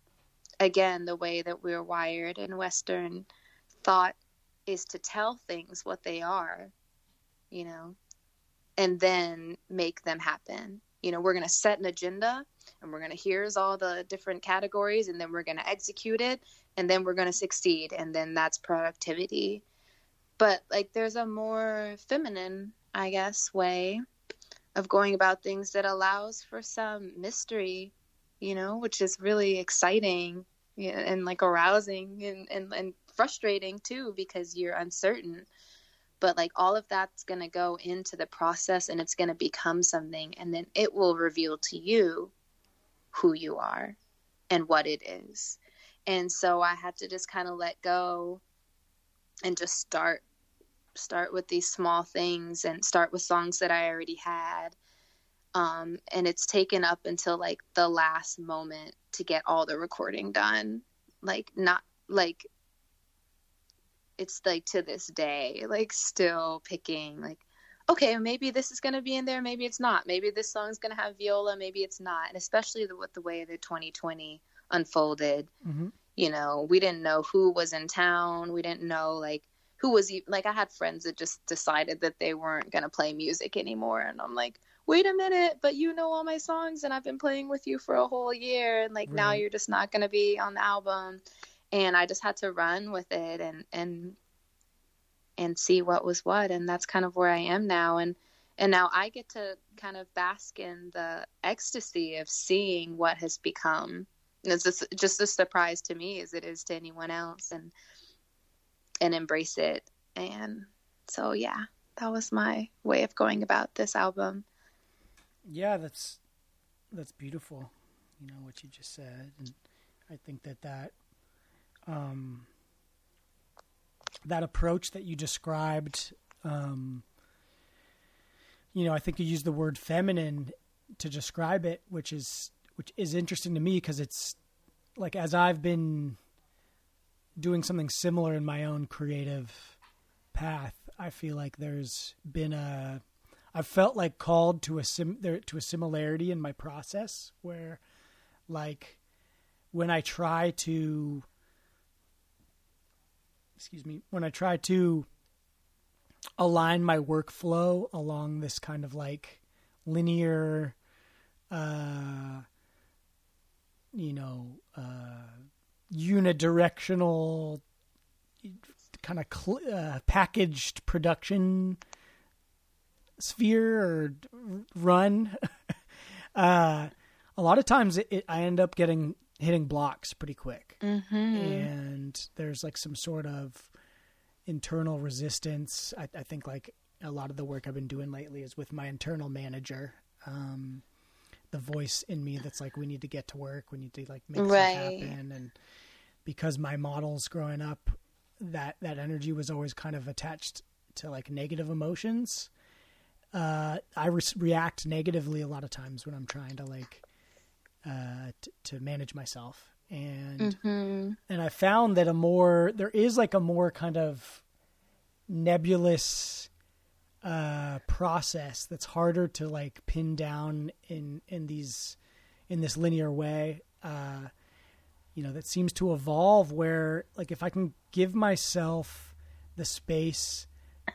again the way that we're wired in western thought is to tell things what they are, you know, and then make them happen. You know, we're going to set an agenda and we're going to here's all the different categories and then we're going to execute it and then we're going to succeed and then that's productivity. But like there's a more feminine, I guess, way of going about things that allows for some mystery, you know, which is really exciting and like arousing and, and, and frustrating too because you're uncertain. But like all of that's going to go into the process and it's going to become something and then it will reveal to you who you are and what it is. And so i had to just kind of let go and just start start with these small things and start with songs that i already had. Um, and it's taken up until like the last moment to get all the recording done. Like not like it's like to this day like still picking like okay maybe this is going to be in there maybe it's not. Maybe this song's going to have viola maybe it's not. And especially the, with the way the 2020 unfolded. Mm-hmm. you know we didn't know who was in town. We didn't know like who was even like i had friends that just decided that they weren't going to play music anymore and i'm like wait a minute but you know all my songs and i've been playing with you for a whole year and like right. now you're just not going to be on the album and I just had to run with it and and and see what was what and that's kind of where I am now and and now I get to kind of bask in the ecstasy of seeing what has become. And it's just, just a surprise to me as it is to anyone else and and embrace it. And so yeah, that was my way of going about this album. Yeah, that's that's beautiful. You know what you just said and I think that that um, that approach that you described. Um, you know, I think you used the word feminine to describe it, which is which is interesting to me because it's like as I've been doing something similar in my own creative path, I feel like there's been a I've felt like called to a sim there to a similarity in my process where like when I try to excuse me, when I try to align my workflow along this kind of like linear, uh, you know, uh, unidirectional kind of cl- uh, packaged production sphere or run. uh, a lot of times it, it, I end up getting hitting blocks pretty quick. Mm-hmm. And there's like some sort of internal resistance. I, I, think like a lot of the work I've been doing lately is with my internal manager. Um, the voice in me that's like, we need to get to work. We need to like make right. happen. And because my models growing up, that, that energy was always kind of attached to like negative emotions. Uh, I re- react negatively a lot of times when I'm trying to like uh, t- to manage myself, and mm-hmm. and I found that a more there is like a more kind of nebulous uh, process that's harder to like pin down in in these in this linear way. Uh, you know, that seems to evolve where like if I can give myself the space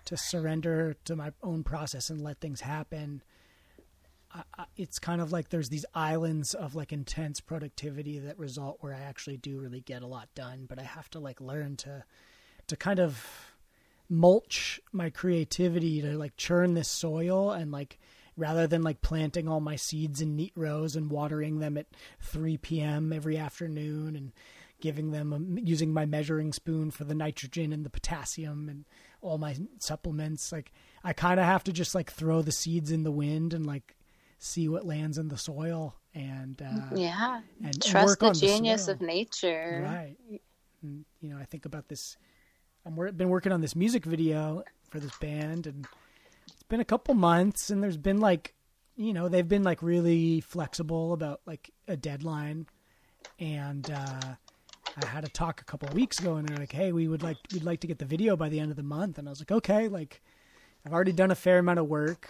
to surrender to my own process and let things happen I, it's kind of like there's these islands of like intense productivity that result where I actually do really get a lot done, but I have to like learn to to kind of mulch my creativity to like churn this soil and like rather than like planting all my seeds in neat rows and watering them at 3 p.m. every afternoon and giving them a, using my measuring spoon for the nitrogen and the potassium and all my supplements like I kind of have to just like throw the seeds in the wind and like see what lands in the soil and uh, yeah, and trust the genius the of nature. Right. And, you know, I think about this. I've been working on this music video for this band, and been a couple months, and there's been like, you know, they've been like really flexible about like a deadline, and uh, I had a talk a couple weeks ago, and they're like, "Hey, we would like we'd like to get the video by the end of the month," and I was like, "Okay," like I've already done a fair amount of work,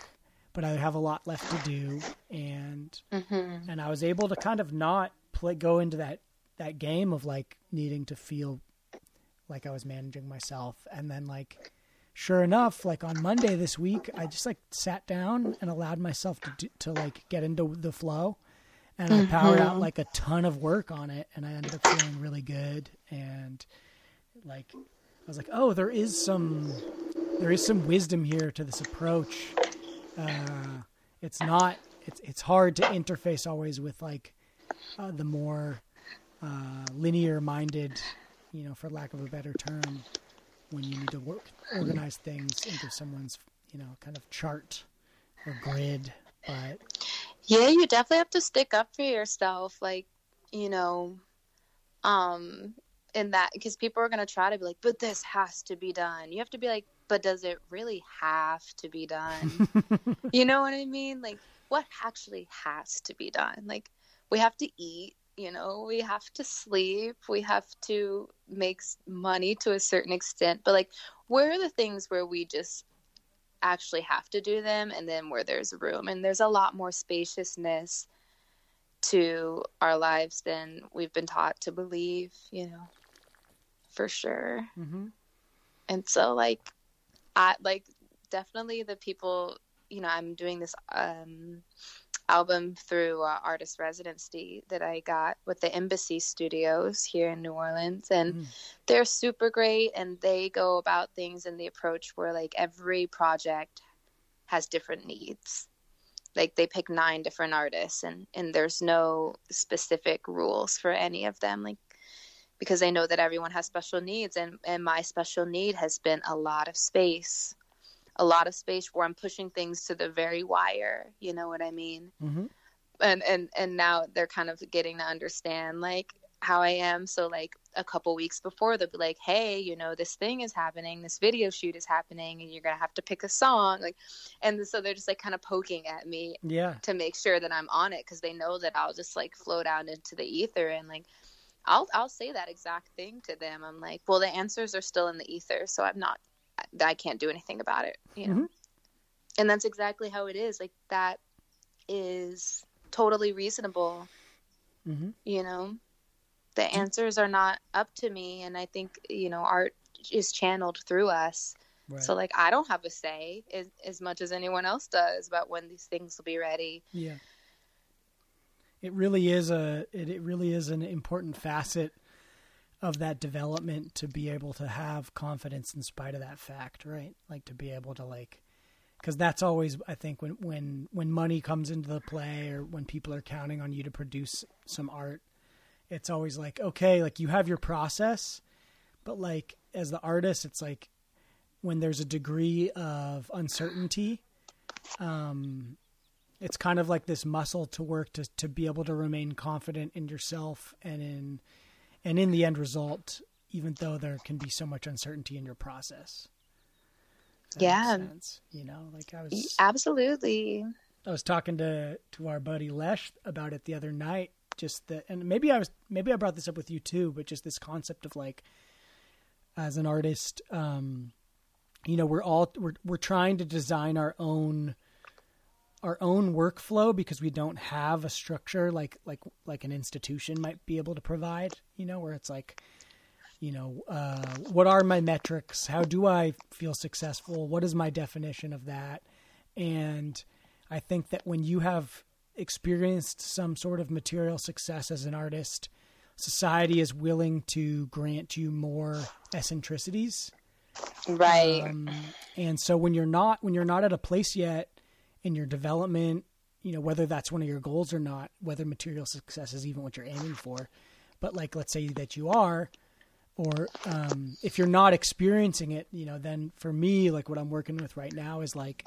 but I have a lot left to do, and Mm-hmm. and I was able to kind of not play go into that that game of like needing to feel like I was managing myself, and then like sure enough, like on Monday this week, I just like sat down and allowed myself to do, to like get into the flow, and I powered out like a ton of work on it, and I ended up feeling really good, and like I was like, oh, there is some there is some wisdom here to this approach. Uh, it's not it's it's hard to interface always with like uh, the more uh, linear minded, you know, for lack of a better term, when you need to work organize things into someone's you know kind of chart or grid. But Yeah, you definitely have to stick up for yourself. Like, you know, um, in that, because people are going to try to be like, but this has to be done. You have to be like, but does it really have to be done? you know what I mean? Like, what actually has to be done? Like, we have to eat, you know, we have to sleep, we have to make money to a certain extent. But, like, where are the things where we just actually have to do them and then where there's room? And there's a lot more spaciousness to our lives than we've been taught to believe, you know, for sure hmm and so like i like definitely the people you know i'm doing this um album through uh, artist residency that i got with the embassy studios here in new orleans and Mhm. they're super great and they go about things in the approach where like every project has different needs like they pick nine different artists and and there's no specific rules for any of them like because they know that everyone has special needs and and my special need has been a lot of space a lot of space where i'm pushing things to the very wire you know what i mean? Hmm and and and now they're kind of getting to understand like how i am. So like a couple weeks before they'll be like hey you know this thing is happening. This video shoot is happening and you're gonna have to pick a song. Like and so they're just like kind of poking at me yeah, to make sure that I'm on it because they know that I'll just like float out into the ether and like I'll I'll say that exact thing to them. I'm like, well, the answers are still in the ether, so I'm not I can't do anything about it, you know. Mhm. And that's exactly how it is. Like that is totally reasonable, hmm you know. The answers are not up to me and I think, you know, art is channeled through us. right. So like I don't have a say as, as much as anyone else does about when these things will be ready. Yeah. It really is a it, it really is an important facet of that development to be able to have confidence in spite of that fact, right? Like to be able to like cuz that's always I think when when when money comes into the play or when people are counting on you to produce some art, it's always like okay, like you have your process, but like as the artist, it's like when there's a degree of uncertainty, um, it's kind of like this muscle to work to to be able to remain confident in yourself and in and in the end result, even though there can be so much uncertainty in your process. That Yeah. You know, like I was Absolutely. I was talking to to our buddy Lesh about it the other night. Just that, and maybe I was maybe I brought this up with you too, but just this concept of like, as an artist, um, you know, we're all we're we're trying to design our own our own workflow because we don't have a structure like like like an institution might be able to provide. You know, where it's like, you know, uh, what are my metrics? How do I feel successful? What is my definition of that? And I think that when you have experienced some sort of material success as an artist, society is willing to grant you more eccentricities. Right. Um, and so when you're not when you're not at a place yet in your development, you know whether that's one of your goals or not, whether material success is even what you're aiming for, but like let's say that you are, or um, if you're not experiencing it, you know, then for me, like what I'm working with right now is like,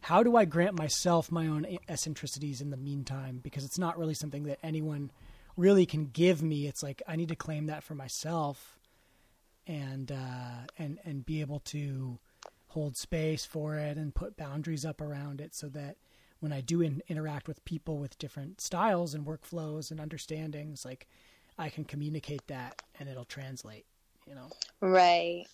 how do I grant myself my own eccentricities in the meantime? Because it's not really something that anyone really can give me. It's like I need to claim that for myself, and uh, and and be able to hold space for it and put boundaries up around it, so that when I do in, interact with people with different styles and workflows and understandings, like I can communicate that and it'll translate. You know. Right.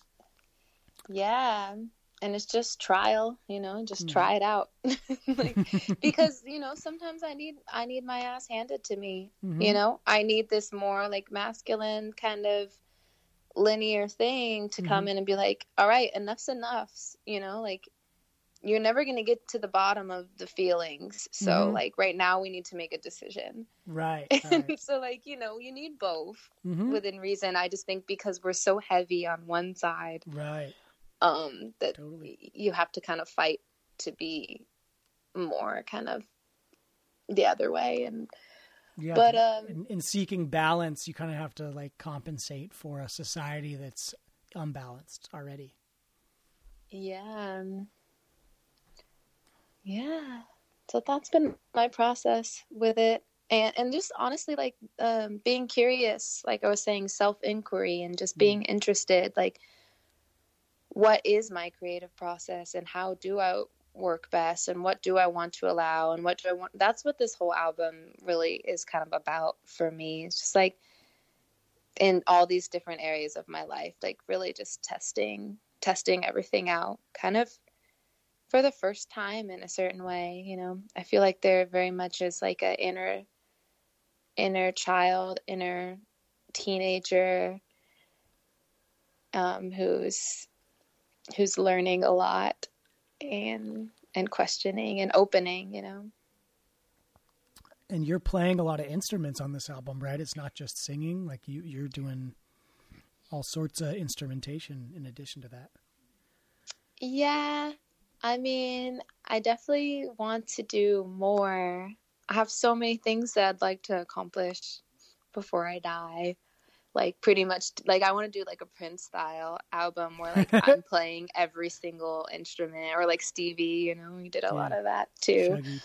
Yeah. and it's just trial, you know, just Mhm. try it out. like, because, you know, sometimes I need I need my ass handed to me. Mhm. You know, I need this more like masculine kind of linear thing to come in and be like, all right, enough's enough. You know, like you're never going to get to the bottom of the feelings. So, Mhm. like, right now we need to make a decision. Right. And right. so, like, you know, you need both Mhm. within reason. I just think because we're so heavy on one side, Right. um, that Totally. you have to kind of fight to be more kind of the other way. And, Yeah. but, um, in, in seeking balance, you kind of have to like compensate for a society that's unbalanced already. Yeah. um, Yeah. So that's been my process with it. And and just honestly like um being curious, like I was saying, self inquiry and just being interested, like what is my creative process and how do I work best and what do I want to allow and what do I want that's what this whole album really is kind of about for me. It's just like in all these different areas of my life, like really just testing testing everything out, kind of for the first time in a certain way. You know, I feel like there very much is like a inner, inner child, inner teenager, um, who's who's learning a lot and and questioning and opening. You know. And you're playing a lot of instruments on this album, right? It's not just singing. Like you, you're doing all sorts of instrumentation in addition to that. Yeah, I mean, I definitely want to do more. I have so many things that I'd like to accomplish before I die. Like pretty much like I want to do like a Prince style album where like I'm playing every single instrument or like Stevie, you know, we did a lot of that too. Shaggy.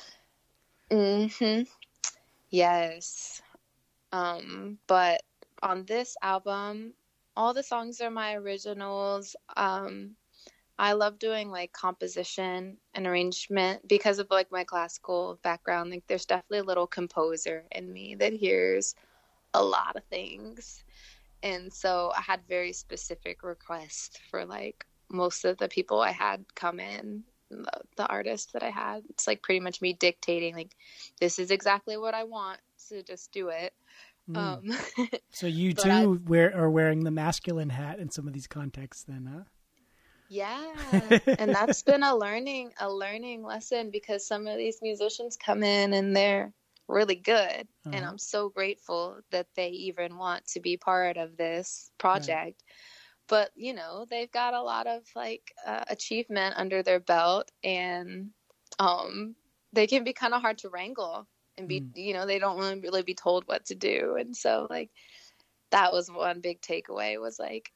Mhm. Yes. Um, but on this album, all the songs are my originals. Um, I love doing like composition and arrangement because of like my classical background. Like there's definitely a little composer in me that hears a lot of things. And so I had very specific requests for like most of the people I had come in, the, the artists that I had. It's like pretty much me dictating like this is exactly what I want, so just do it. Mm. Um so you too wear are wearing the masculine hat in some of these contexts, then, huh? Yeah, and that's been a learning a learning lesson because some of these musicians come in and they're really good, and Uh-huh. I'm so grateful that they even want to be part of this project. But you know, they've got a lot of like uh, achievement under their belt, and um, they can be kind of hard to wrangle and be Mm. you know they don't really really be told what to do, and so like that was one big takeaway was like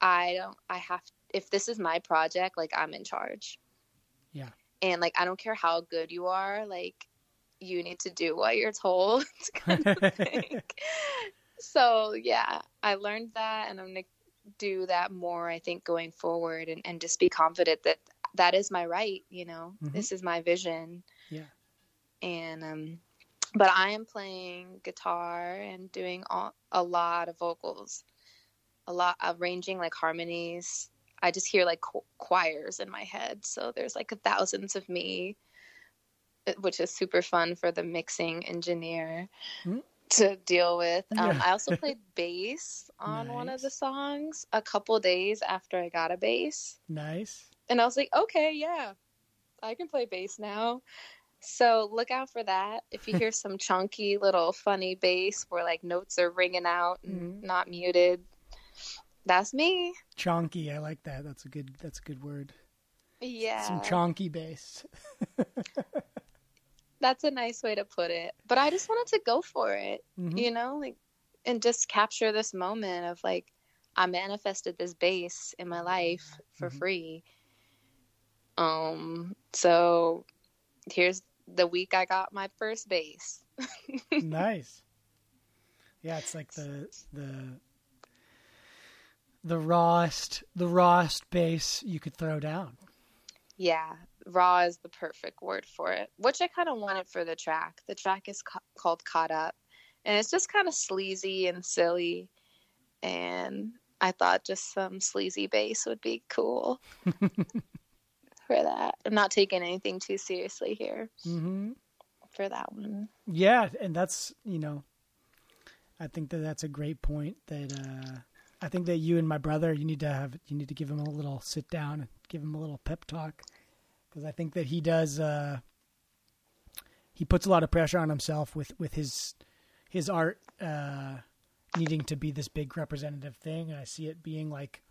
I don't I have if this is my project, like I'm in charge. Yeah. And like I don't care how good you are, like you need to do what you're told kind of thing. so yeah, I learned that and I'm gonna do that more, I think, going forward and, and just be confident that that is my right, you know. Mhm. This is my vision. Yeah. And um but I am playing guitar and doing all, a lot of vocals a lot arranging like harmonies. I just hear like qu- choirs in my head. So there's like thousands of me, uh, which is super fun for the mixing engineer Hmm. to deal with. Um, Yeah. I also played bass on one of the songs a couple days after I got a bass. Nice. And I was like, okay, yeah, I can play bass now. So look out for that. If you hear some chunky little funny bass where like notes are ringing out and Mhm. not muted, that's me. Chunky, I like that. That's a good. That's a good word. Yeah. Some chunky bass. that's a nice way to put it. But I just wanted to go for it, Mhm. you know, like and just capture this moment of like I manifested this bass in my life for Mhm. free. Um so here's the week I got my first bass. nice. Yeah, it's like the the the rawest the rawest bass you could throw down. Yeah, raw is the perfect word for it, which I kind of wanted for the track. The track is ca- called Caught Up, and it's just kind of sleazy and silly. And I thought just some sleazy bass would be cool. for that. I'm not taking anything too seriously here Mm-hmm. for that one. Yeah, and that's you know, I think that that's a great point. That uh, I think that you and my brother, you need to have, you need to give him a little sit down and give him a little pep talk, because I think that he does. Uh, he puts a lot of pressure on himself with with his his art uh, needing to be this big representative thing, and I see it being like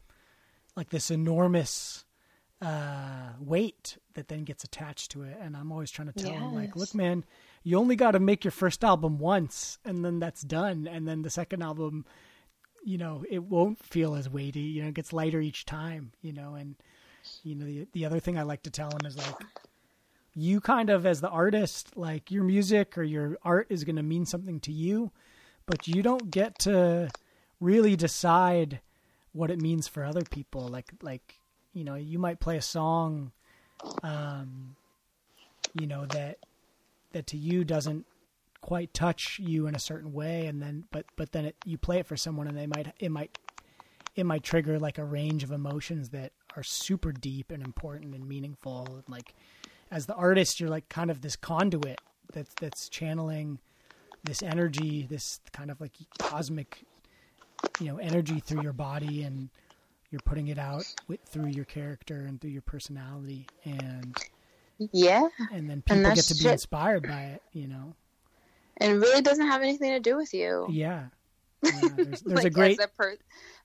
like this enormous uh, weight that then gets attached to it. And I'm always trying to tell him, like, look, man, you only got to make your first album once, and then that's done. And then the second album, you know, it won't feel as weighty. You know, it gets lighter each time. You know, and you know the the other thing I like to tell him is like. You kind of, as the artist, like your music or your art is going to mean something to you, but you don't get to really decide what it means for other people. Like, like you know, you might play a song, um, you know that that to you doesn't quite touch you in a certain way, and then but but then it, you play it for someone, and they might it might it might trigger like a range of emotions that are super deep and important and meaningful. And like as the artist, you're like kind of this conduit that's that's channeling this energy, this kind of like cosmic, you know, energy through your body, and you're putting it out with, through your character and through your personality, and Yeah. and then people get that's to be shit. inspired by it, you know. And it really doesn't have anything to do with you. Yeah, yeah there's, there's like a great a, per-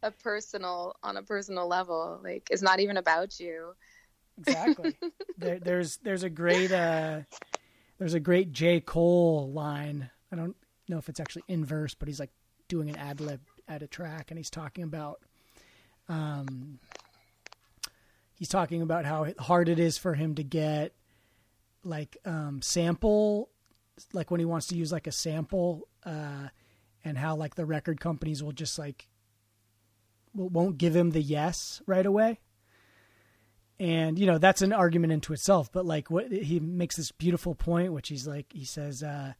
a personal on a personal level. Like it's not even about you. exactly. there, there's there's a great uh, there's a great J Cole line. I don't know if it's actually in verse, but he's like doing an ad lib at a track, and he's talking about um, he's talking about how hard it is for him to get like um, sample, like when he wants to use like a sample, uh, and how like the record companies will just like won't give him the yes right away. And you know that's an argument into itself but like what he makes this beautiful point which he's like he says uh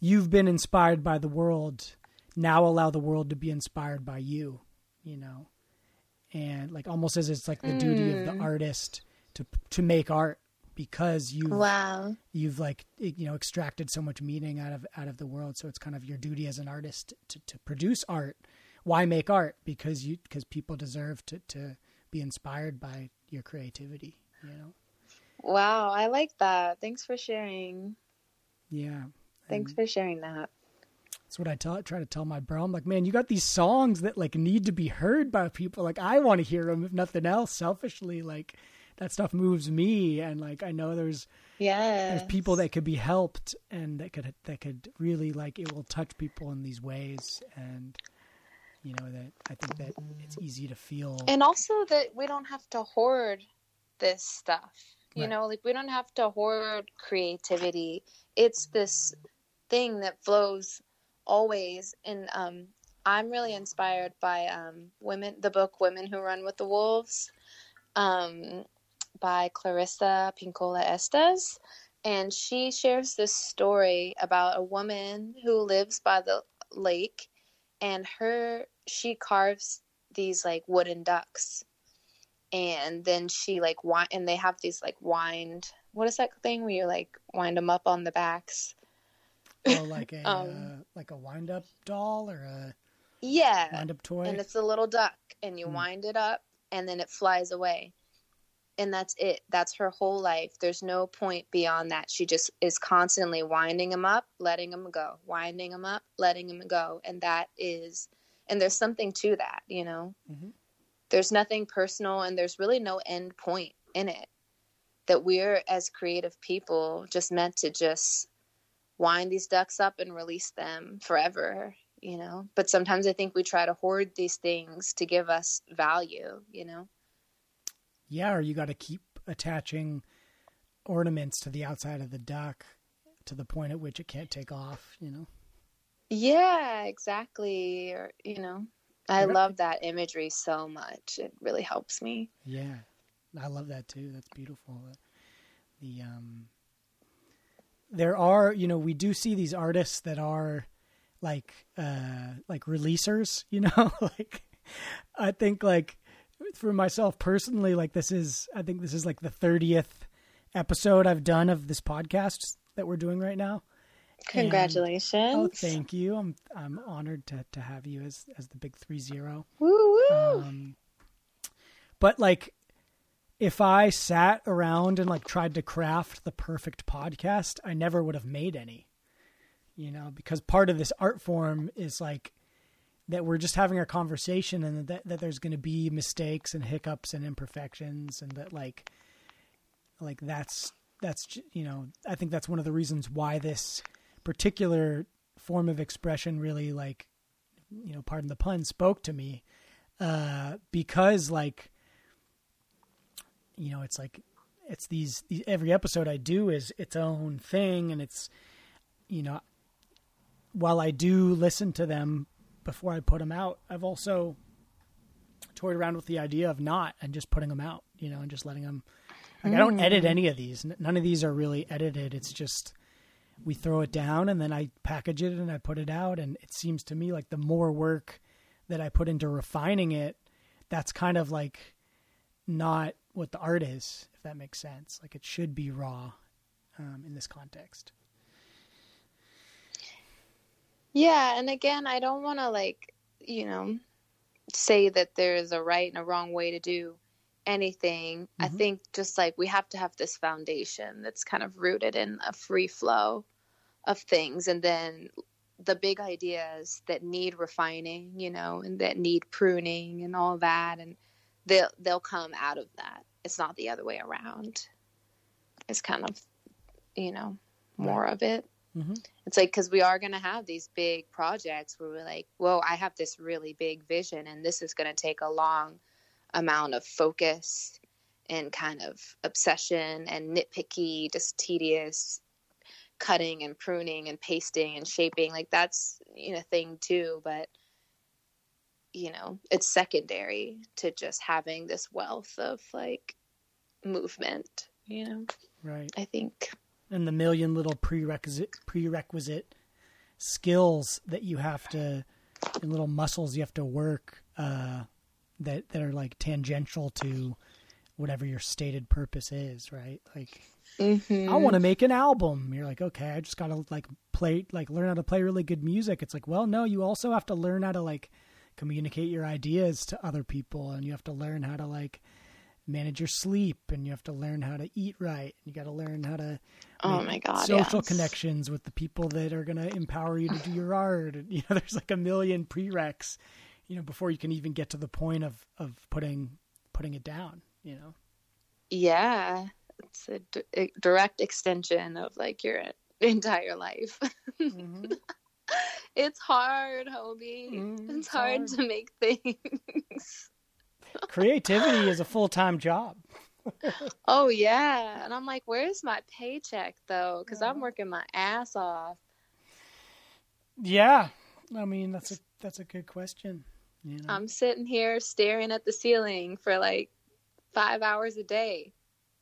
you've been inspired by the world. Now allow the world to be inspired by you you know? And like almost as it's like the duty of the artist to to make art because you Wow. you've like you know extracted so much meaning out of out of the world so it's kind of your duty as an artist to, to produce art why make art because you because people deserve to to be inspired by your creativity you know Wow, I like that. Thanks for sharing. yeah Thanks And for sharing that. that's what i tell try to tell my bro i'm like man you got these songs that like need to be heard by people like i want to hear them if nothing else selfishly like that stuff moves me. And like i know there's Yeah. there's people that could be helped and that could that could really like it will touch people in these ways. And you know that i think that it's easy to feel. And also that we don't have to hoard this stuff. You Right. know like we don't have to hoard creativity. It's this thing that flows always. And um i'm really inspired by um women the book women who run with the wolves. Um by Clarissa Pinkola Estés and she shares this story about a woman who lives by the lake and her she carves these like wooden ducks and then she like wind and they have these like wind what is that thing where you like wind them up on the backs? Oh, like a um, uh, like a wind up doll or a yeah wind up toy? and it's a little duck and you Hmm. wind it up and then it flies away and that's it. That's her whole life. There's no point beyond that. She just is constantly winding him up letting him go winding him up letting him go. And that is and there's something to that you know? Mhm. there's nothing personal and there's really no end point in it. That we're as creative people just meant to just wind these ducks up and release them forever you know? But sometimes i think we try to hoard these things to give us value you know yeah or you got to keep attaching ornaments to the outside of the duck to the point at which it can't take off you know yeah exactly or you know i love that imagery so much it really helps me Yeah, I love that too. That's beautiful. The um, there are you know we do see these artists that are like uh like releasers. You know, like I think like for myself personally, like this is, I think this is like the 30th episode I've done of this podcast that we're doing right now. Congratulations. And, oh, thank you. I'm, I'm honored to, to have you as, as the big three zero. Woo woo. Um, but like, if I sat around and like tried to craft the perfect podcast, I never would have made any. You know, because part of this art form is like that we're just having a conversation and that, that there's going to be mistakes and hiccups and imperfections and that like like that's that's you know I think that's one of the reasons why this particular form of expression really like you know pardon the pun spoke to me uh because like you know it's like it's these, these every episode I do is its own thing and it's you know while I do listen to them before I put them out, I've also toyed around with the idea of not and just putting them out, you know, and just letting them. Like, mm. I don't edit mm. any of these. None of these are really edited. It's just we throw it down and then I package it and I put it out. And it seems to me like the more work that I put into refining it, that's kind of like not what the art is, if that makes sense. Like it should be raw um, in this context. Yeah, and again, I don't want to like, you know, say that there's a right and a wrong way to do anything. Mm-hmm. I think just like we have to have this foundation that's kind of rooted in a free flow of things and then the big ideas that need refining, you know, and that need pruning and all that and they'll they'll come out of that. It's not the other way around. It's kind of, you know, more right. of it. Mm-hmm. It's like because we are going to have these big projects where we're like, "Whoa, I have this really big vision, and this is going to take a long amount of focus and kind of obsession and nitpicky, just tedious cutting and pruning and pasting and shaping. Like that's you know thing too, but you know it's secondary to just having this wealth of like movement. You know, right? I think and the million little prerequisite prerequisite skills that you have to and little muscles you have to work uh, that that are like tangential to whatever your stated purpose is, right? Like mm-hmm. I want to make an album. You're like, okay, I just got to like play like learn how to play really good music. It's like, well, no, you also have to learn how to like communicate your ideas to other people and you have to learn how to like manage your sleep and you have to learn how to eat right. You got to learn how to oh my god social yes. connections with the people that are going to empower you to do your art. You know, there's like a million prereqs, you know, before you can even get to the point of of putting putting it down. You know. Yeah, it's a, d- a direct extension of like your entire life. Mm-hmm. it's hard, Hobie. Mm, it's, it's hard, hard to make things creativity is a full time job. oh yeah, and I'm like, where's my paycheck though? Because I'm working my ass off. Yeah, I mean that's a that's a good question. You know? I'm sitting here staring at the ceiling for like five hours a day,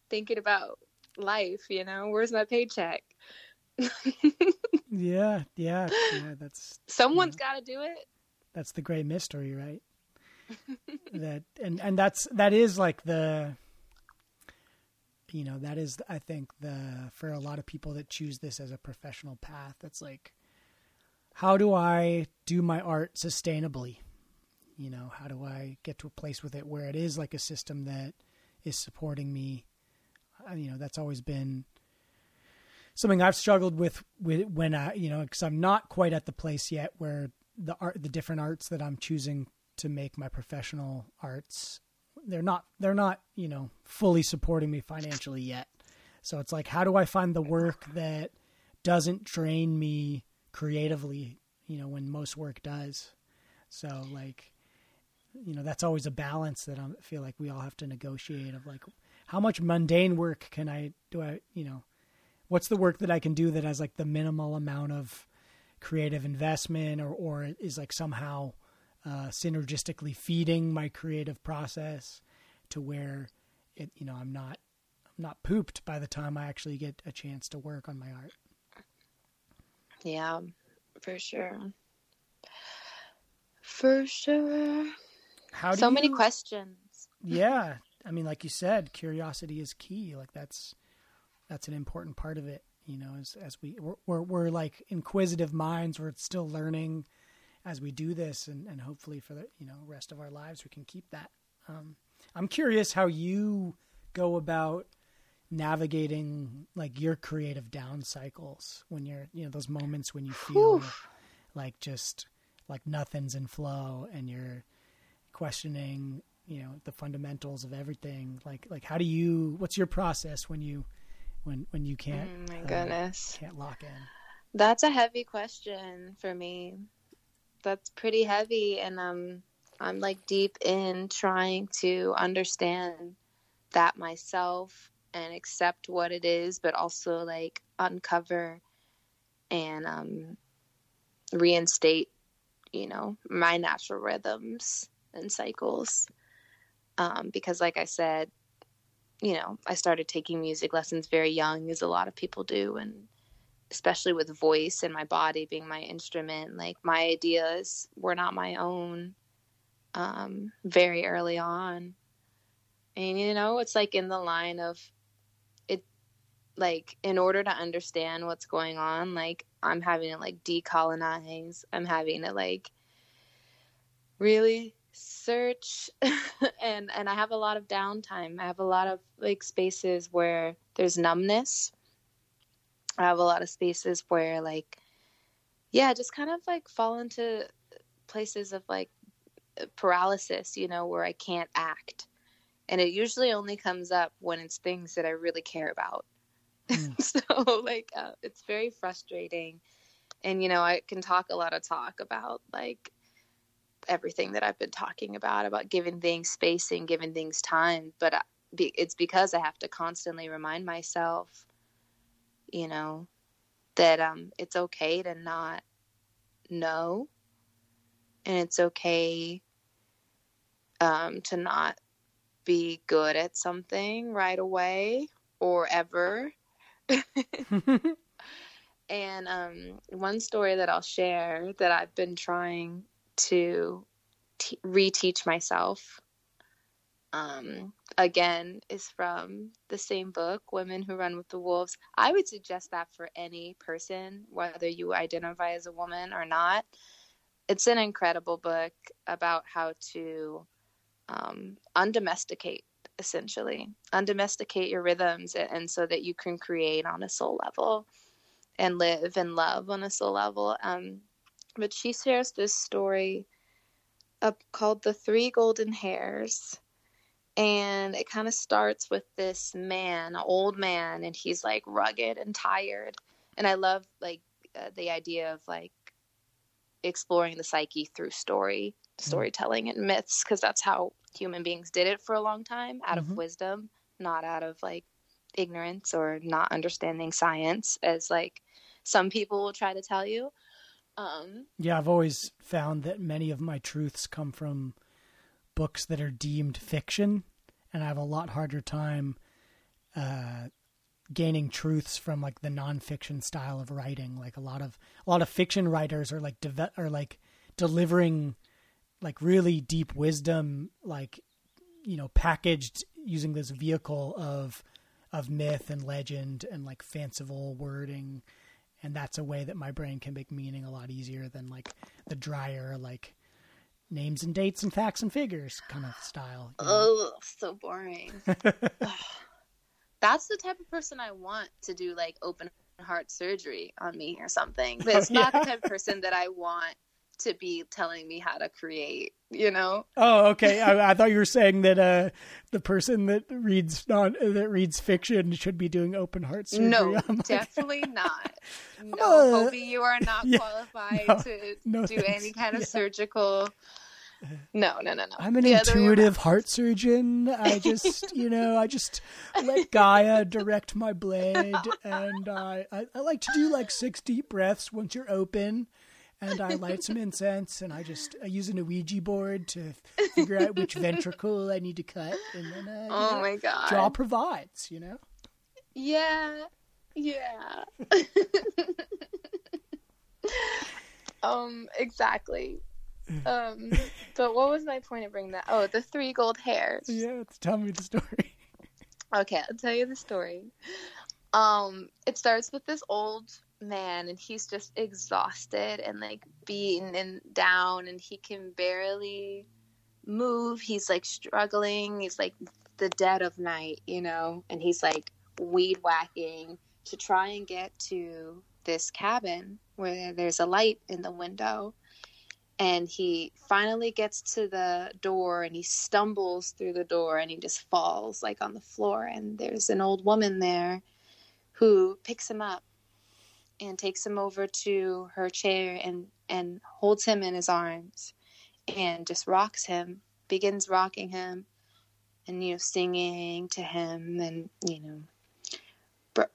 thinking about life. You know, where's my paycheck? yeah, yeah, yeah. That's someone's you know, got to do it. That's the great mystery, right? That and and that's that is like the you know that is i think the for a lot of people that choose this as a professional path it's like how do i do my art sustainably? You know how do i get to a place with it where it is like a system that is supporting me? You know that's always been something i've struggled with, with when i you know because i'm not quite at the place yet where the art the different arts that i'm choosing to make my professional arts. They're not they're not you know fully supporting me financially yet. So it's like how do i find the work that doesn't drain me creatively you know when most work does? So like you know that's always a balance that i feel like we all have to negotiate of like how much mundane work can i do i you know what's the work that i can do that has like the minimal amount of creative investment or or is like somehow uh, synergistically feeding my creative process to where it you know I'm not I'm not pooped by the time I actually get a chance to work on my art. Yeah, for sure. For sure. How so you, many questions. yeah, I mean, like you said, curiosity is key. Like that's that's an important part of it. You know, as as we we're, we're, we're like inquisitive minds. We're still learning as we do this, and and hopefully for the you know rest of our lives we can keep that. Um, I'm curious how you go about navigating like your creative down cycles when you're you know those moments when you feel Whew. like just like nothing's in flow and you're questioning you know the fundamentals of everything like like how do you what's your process when you when when you can't Oh my uh, goodness. can't lock in That's a heavy question for me. That's pretty heavy and um I'm like deep in trying to understand that myself and accept what it is but also like uncover and um reinstate, you know, my natural rhythms and cycles. Um because like I said, you know, I started taking music lessons very young as a lot of people do and especially with voice and my body being my instrument like my ideas were not my own um, very early on. And you know it's like in the line of it like in order to understand what's going on like i'm having to like decolonize. I'm having to like really search and and i have a lot of downtime. I have a lot of like spaces where there's numbness I have a lot of spaces where like yeah, just kind of like fall into places of like paralysis, you know, where I can't act. And it usually only comes up when it's things that I really care about. Mm. so like uh, it's very frustrating. And you know, I can talk a lot of talk about like everything that I've been talking about about giving things space and giving things time, but I- be- it's because I have to constantly remind myself you know that um it's okay to not know. And it's okay um to not be good at something right away or ever. And um one story that I'll share that I've been trying to te- reteach myself um, again is from the same book, Women Who Run with the Wolves. I would suggest that for any person, whether you identify as a woman or not. It's an incredible book about how to um, undomesticate, essentially, undomesticate your rhythms, and, and so that you can create on a soul level and live and love on a soul level. Um, but she shares this story uh, called The Three Golden Hairs and it kind of starts with this man, an old man, and he's like rugged and tired. And I love like uh, the idea of like exploring the psyche through story, storytelling, and myths, because that's how human beings did it for a long time, out Mhm. of wisdom, not out of like ignorance or not understanding science, as like some people will try to tell you. Um, yeah i've always found that many of my truths come from books that are deemed fiction and i have a lot harder time uh gaining truths from like the nonfiction style of writing. Like a lot of a lot of fiction writers are like deve- are like delivering like really deep wisdom like you know packaged using this vehicle of of myth and legend and like fanciful wording. And that's a way that my brain can make meaning a lot easier than like the drier like names and dates and facts and figures kind of style you know? Oh, so boring. That's the type of person I want to do like open heart surgery on me or something. But it's not yeah. the type of person that I want to be telling me how to create, you know? oh okay I, I thought you were saying that uh the person that reads non that reads fiction should be doing open heart surgery No, like, definitely not. No, Uh, Hobie, you are not yeah, qualified no, to no do thanks. any kind of Yeah. surgical. No, no, no, no. I'm an intuitive heart surgeon. I just, you know, I just let Gaia direct my blade, and I, I, I like to do like six deep breaths once you're open, and I light some incense, and I just I use an Ouija board to figure out which ventricle I need to cut, and then uh, Oh know, my god. draw provides, you know. Yeah. Yeah. um, exactly. Um, but what was my point of bringing that? Oh, the three gold hairs. Yeah, tell me the story. Okay, I'll tell you the story. Um, it starts with this old man, and he's just exhausted and like beaten and down, and he can barely move. He's like struggling. He's like the dead of night, you know, and he's like weed whacking to try and get to this cabin where there's a light in the window and he finally gets to the door and he stumbles through the door and he just falls like on the floor. And there's an old woman there who picks him up and takes him over to her chair and and holds him in his arms and just rocks him begins rocking him and you know singing to him and you know br-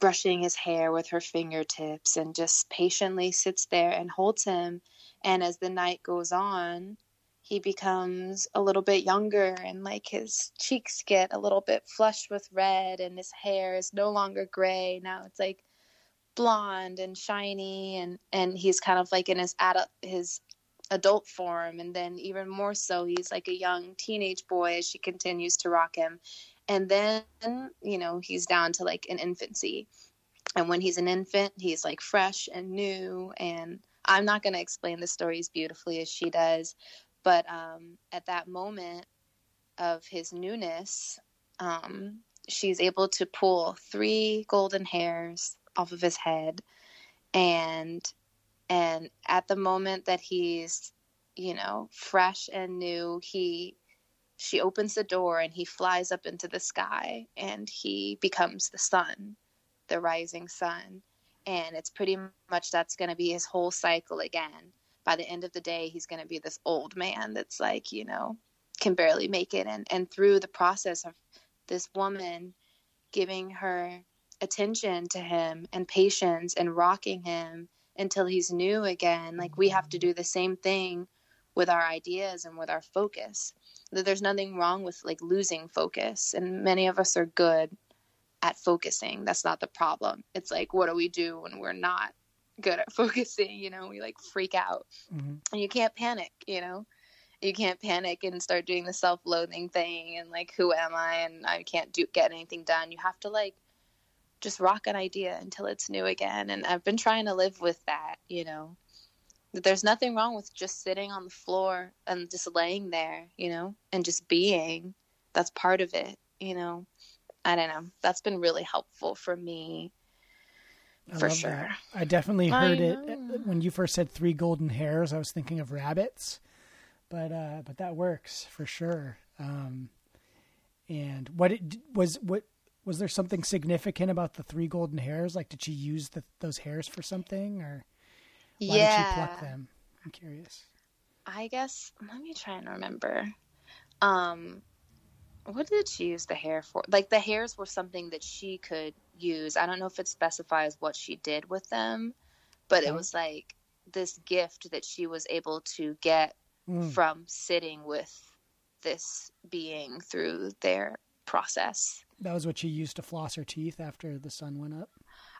brushing his hair with her fingertips and just patiently sits there and holds him and as the night goes on, he becomes a little bit younger and like his cheeks get a little bit flushed with red and his hair is no longer gray. Now it's like blonde and shiny and and he's kind of like in his adult his adult form. And then even more so he's like a young teenage boy as she continues to rock him. And then you know he's down to like an infancy. And when he's an infant he's like fresh and new and I'm not going to explain the story as beautifully as she does, but um, at that moment of his newness, um, she's able to pull three golden hairs off of his head, and and at the moment that he's you know fresh and new, he she opens the door and he flies up into the sky and he becomes the sun, the rising sun and it's pretty much that's going to be his whole cycle again. By the end of the day, he's going to be this old man that's like, you know, can barely make it. And, and through the process of this woman giving her attention to him and patience and rocking him until he's new again, like we have to do the same thing with our ideas and with our focus. That there's nothing wrong with like losing focus. And many of us are good at focusing. That's not the problem. It's like, what do we do when we're not good at focusing? You know, we like freak out. Mm-hmm. And you can't panic, you know? You can't panic and start doing the self loathing thing and like, who am I? And I can't do get anything done. You have to like just rock an idea until it's new again. And I've been trying to live with that, you know? That there's nothing wrong with just sitting on the floor and just laying there, you know, and just being. That's part of it, you know I don't know. That's been really helpful for me. I for sure. That. I definitely heard I it when you first said three golden hairs. I was thinking of rabbits, but uh, but that works for sure. Um, and what it was what was there something significant about the three golden hairs? Like, did she use the, those hairs for something, or why yeah. did she pluck them? I'm curious. I guess let me try and remember. Um, what did she use the hair for? Like the hairs were something that she could use. I don't know if it specifies what she did with them, but okay. it was like this gift that she was able to get mm. from sitting with this being through their process. That was what she used to floss her teeth after the sun went up.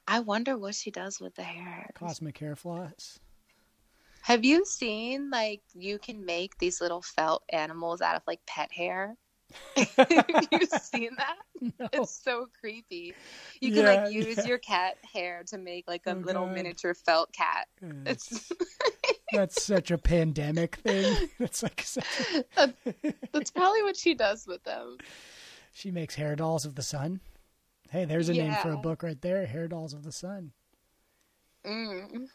I wonder what she does with the hair. Cosmic hair floss. Have you seen like you can make these little felt animals out of like pet hair? You've seen that? No. It's so creepy. You can yeah, like use yeah. your cat hair to make like a oh, little God. miniature felt cat. It's that's such a pandemic thing. That's like such a... that's probably what she does with them. She makes hair dolls of the sun. Hey, there's a yeah. name for a book right there. Hair dolls of the sun. Mm.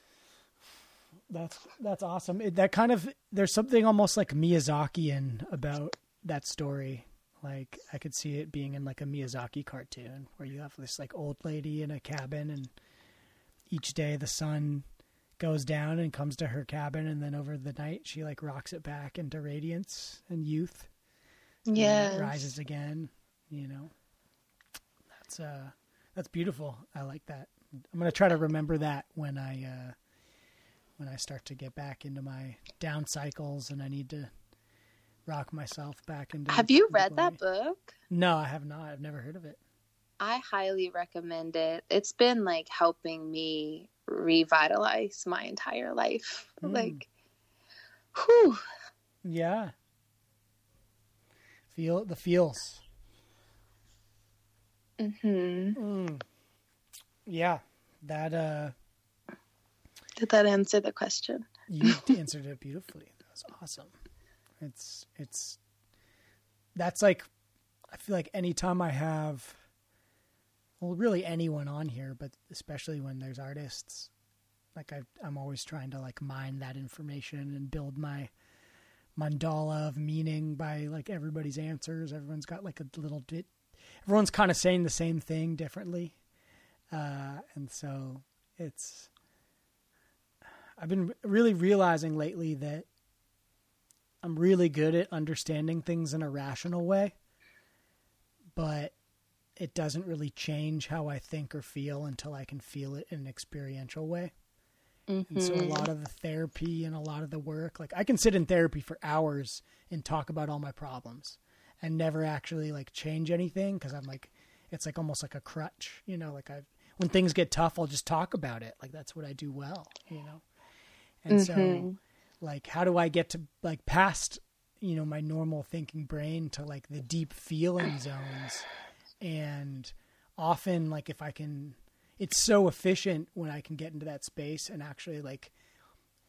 That's that's awesome. It, that kind of there's something almost like Miyazakian about that story. Like I could see it being in like a Miyazaki cartoon where you have this like old lady in a cabin and each day the sun goes down and comes to her cabin and then over the night she like rocks it back into radiance and youth. Yeah. Rises again, you know. That's uh that's beautiful. I like that. I'm to try to remember that when I uh when I start to get back into my down cycles and I need to rock myself back into. Have you read that book? No, I have not. I've never heard of it. I highly recommend it. It's been like helping me revitalize my entire life. Mm. Like Whew. Yeah. Feel the feels. hmm Mm. Yeah, that uh, Did that answer the question? you answered it beautifully. That was awesome. It's it's that's like I feel like anytime I have well, really anyone on here, but especially when there's artists, like I I'm always trying to like mine that information and build my mandala of meaning by like everybody's answers. Everyone's got like a little bit. Everyone's kind of saying the same thing differently, uh, and so it's. I've been really realizing lately that I'm really good at understanding things in a rational way, but it doesn't really change how I think or feel until I can feel it in an experiential way. And so a Mhm. lot of the therapy and a lot of the work, like I can sit in therapy for hours and talk about all my problems and never actually like change anything because I'm like, it's like almost like a crutch, you know, like I, when things get tough, I'll just talk about it. Like that's what I do well, you know? And so Mhm. Like, how do I get to like past, you know, my normal thinking brain to like the deep feeling zones? And often like if I can, it's so efficient when I can get into that space and actually like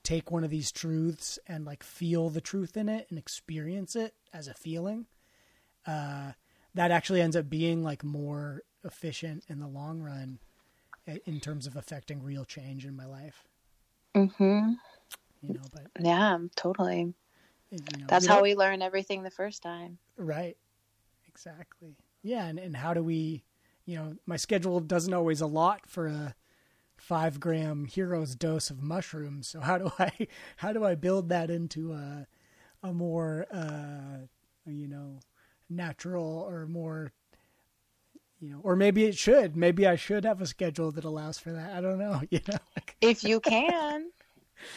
take one of these truths and like feel the truth in it and experience it as a feeling. Uh, that actually ends up being like more efficient in the long run in terms of affecting real change in my life, Mhm. You know, but Yeah, totally. you know, That's how we learn everything the first time. Right. Exactly. Yeah, and, and how do we you know, my schedule doesn't always allot for a five gram hero's dose of mushrooms. So how do I how do I build that into a a more uh you know natural or more you know or maybe it should maybe I should have a schedule that allows for that. I don't know, you know. If you can,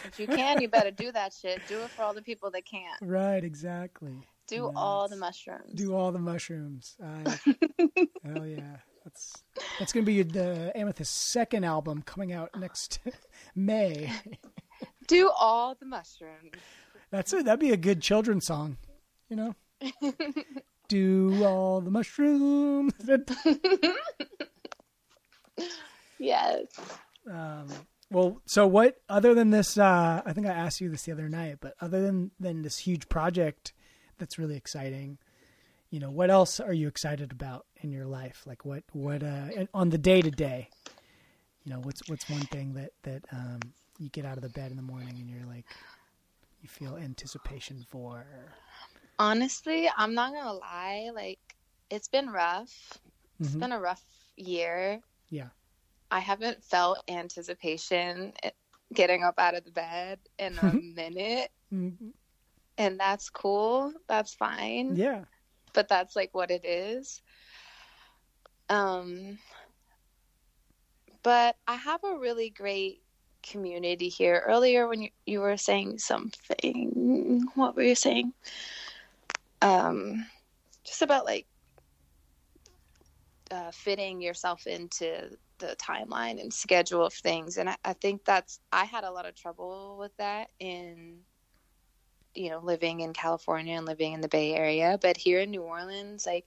if you can, you better do that shit. Do it for all the people that can't. right, exactly. Do Yeah, all the mushrooms. do all the mushrooms. I, hell yeah, that's that's gonna be the Amethyst second album coming out next May. Do all the mushrooms. That's it. That'd be a good children's song, you know. do all the mushrooms. Yes. um, well, so what? Other than this, uh, I think I asked you this the other night, but other than than this huge project that's really exciting, you know, what else are you excited about in your life? Like what what uh, on the day to day, you know, what's what's one thing that that um, you get out of the bed in the morning and you're like, you feel anticipation for? Honestly, I'm not gonna lie. Like, it's been rough. It's Mhm. been a rough year. Yeah. I haven't felt anticipation eh, getting up out of the bed in a minute, Mhm. and that's cool. That's fine. Yeah. but that's like what it is. Um, but I have a really great community here. Earlier, when you, you were saying something, what were you saying? Um, just about like uh, fitting yourself into the timeline and schedule of things, and I, I think that's I had a lot of trouble with that in you know living in California and living in the Bay Area, but here in New Orleans, like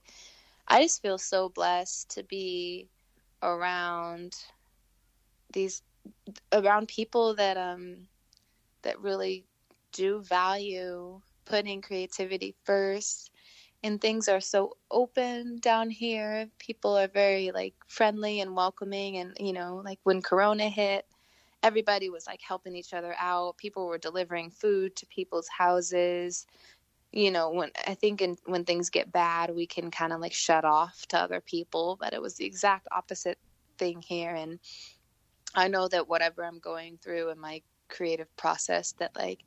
I just feel so blessed to be around these around people that um that really do value putting creativity first and things are so open down here. People are very like friendly and welcoming and you know like when corona hit everybody was like helping each other out. People were delivering food to people's houses. You know when i think in, when things get bad we can kind of like shut off to other people but it was the exact opposite thing here. And i know that whatever i'm going through in my creative process that like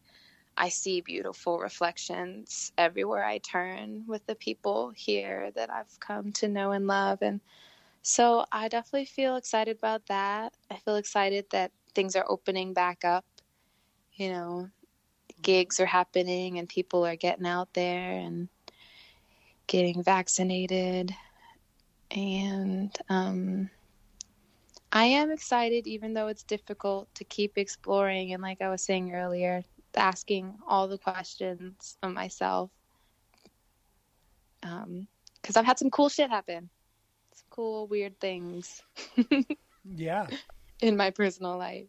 i see beautiful reflections everywhere i turn with the people here that i've come to know and love. And so i definitely feel excited about that. I feel excited that things are opening back up. You know gigs are happening and people are getting out there and getting vaccinated. And um, i am excited even though it's difficult to keep exploring. And like i was saying earlier asking all the questions of myself. Um, because I've had some cool shit happen, some cool weird things Yeah. in my personal life.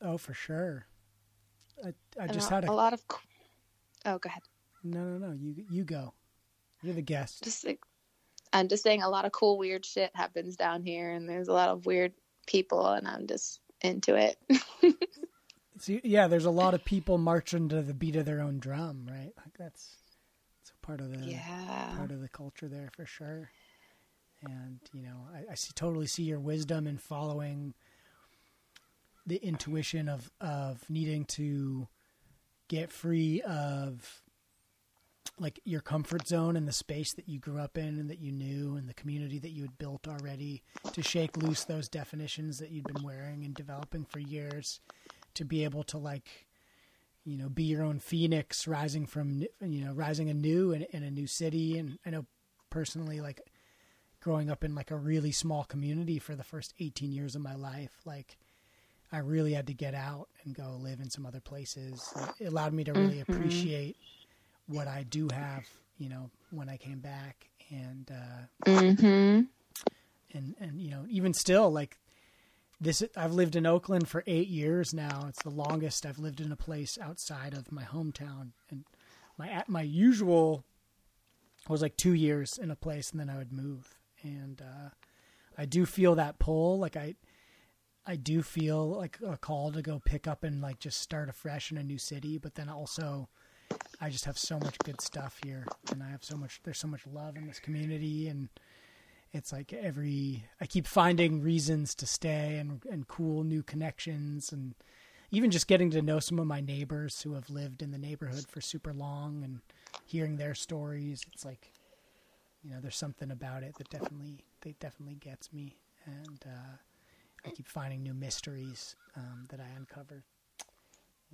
Oh, for sure. I, I just a, had a, a lot of. co- Oh, go ahead. no, no, no. You you go. You're the guest. Just like, I'm just saying, a lot of cool weird shit happens down here, and there's a lot of weird people, and I'm just into it. Yeah, there's a lot of people marching to the beat of their own drum, right? Like that's it's a part of the yeah. part of the culture there for sure. And you know, I, I see totally see your wisdom in following the intuition of of needing to get free of like your comfort zone and the space that you grew up in and that you knew and the community that you had built already to shake loose those definitions that you'd been wearing and developing for years to be able to like you know be your own phoenix rising from you know rising anew in, in a new city and i know personally like growing up in like a really small community for the first 18 years of my life like i really had to get out and go live in some other places it allowed me to really Mhm. appreciate what i do have you know when i came back and uh Mm-hmm. and and you know even still like this I've lived in Oakland for 8 years now. It's the longest I've lived in a place outside of my hometown. And my at my usual was like 2 years in a place and then I would move. And uh I do feel that pull. Like I I do feel like a call to go pick up and like just start afresh in a new city but then also I just have so much good stuff here and I have so much there's so much love in this community and it's like every I keep finding reasons to stay and and cool new connections and even just getting to know some of my neighbors who have lived in the neighborhood for super long and hearing their stories it's like you know there's something about it that definitely that definitely gets me and uh I keep finding new mysteries um, that I uncover.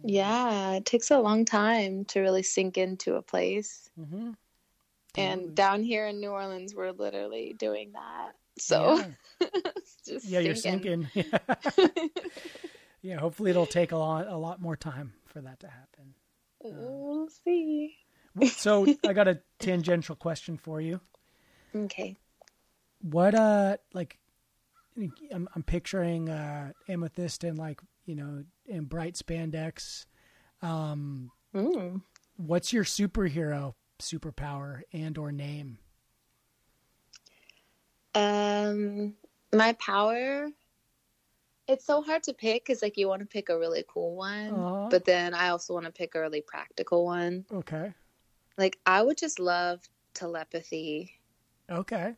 Yeah, it takes a long time to really sink into a place. Mm-hmm. And down here in New Orleans, we're literally doing that. So yeah, it's just yeah you're sinking. yeah, hopefully it'll take a lot a lot more time for that to happen. we'll see. So I got a tangential question for you. Okay. What uh like I'm I'm picturing uh amethyst and like, you know, in bright spandex. Um Mm. what's your superhero superpower and or name? Um, my power. It's so hard to pick because like you want to pick a really cool one, Uh-huh. but then I also want to pick a really practical one. Okay. Like I would just love telepathy. Okay.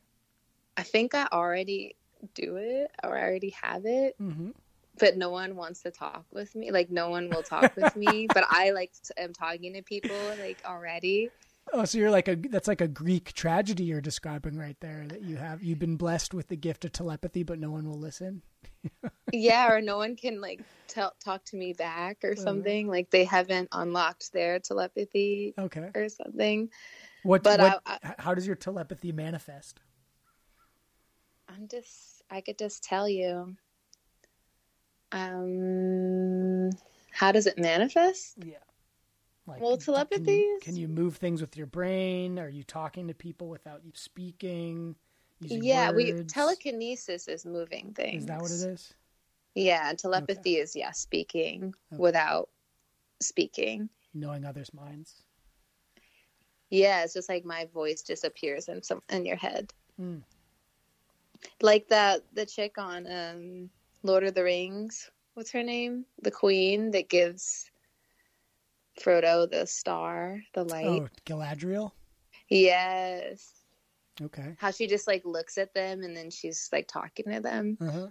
I think I already do it or I already have it, Mhm. but no one wants to talk with me. Like no one will talk with me, but I like am talking to people like already. Oh, so you're like a that's like a Greek tragedy you're describing right there that you have you've been blessed with the gift of telepathy but no one will listen. yeah, or no one can like tell talk to me back or something. Like they haven't unlocked their telepathy Okay. or something. What But what I- h- how does your telepathy manifest? I'm just I could just tell you. Um how does it manifest? Yeah. Like, Well, can- telepathy Can you, can you move things with your brain? Are you talking to people without you speaking? Yeah, we telekinesis is moving things. Is that what it is? Yeah, telepathy is yeah, speaking Okay. without speaking. Knowing others' minds. Yeah, it's just like my voice disappears in some in your head. Mm. Like that the chick on um Lord of the Rings. What's her name? The queen that gives Frodo the star, the light. Oh, Galadriel. Yes. Okay. How she just like looks at them and then she's like talking to them. Uh-huh.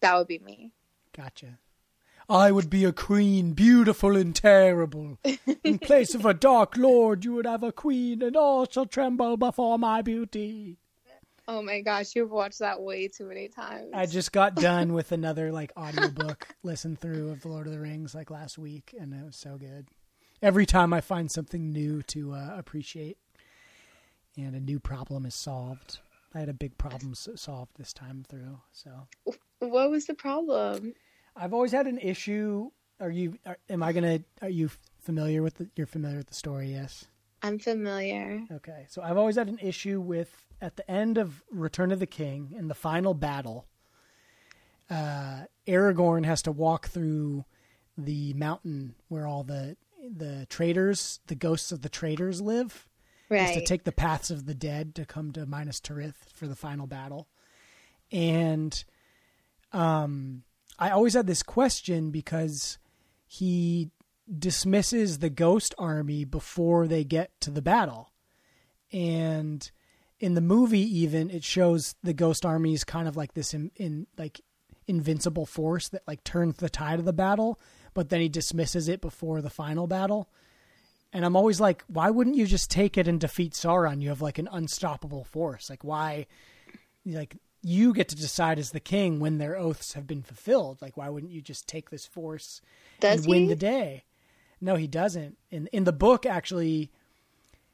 That would be me. Gotcha. I would be a queen, beautiful and terrible. In place of a dark lord, you would have a queen, and all shall tremble before my beauty. Oh my gosh, you've watched that way too many times. I just got done with another like audiobook listen through of The Lord of the Rings like last week, and it was so good. Every time I find something new to uh, appreciate, and a new problem is solved. I had a big problem solved this time through, so What was the problem? I've always had an issue are you? Are, am I gonna? Are you familiar with the? You're familiar with the story, yes. I'm familiar. Okay, so I've always had an issue with at the end of Return of the King in the final battle. Uh, Aragorn has to walk through the mountain where all the the traitors, the ghosts of the traitors live. Right. Is to take the paths of the dead to come to Minas Tirith for the final battle. And um I always had this question because he dismisses the ghost army before they get to the battle. And in the movie even it shows the ghost army is kind of like this in, in like invincible force that like turns the tide of the battle, but then he dismisses it before the final battle. And I'm always like, why wouldn't you just take it and defeat Sauron? You have like an unstoppable force. Like why like you get to decide as the king when their oaths have been fulfilled. Like why wouldn't you just take this force Does and win he? the day? No, he doesn't. In in the book actually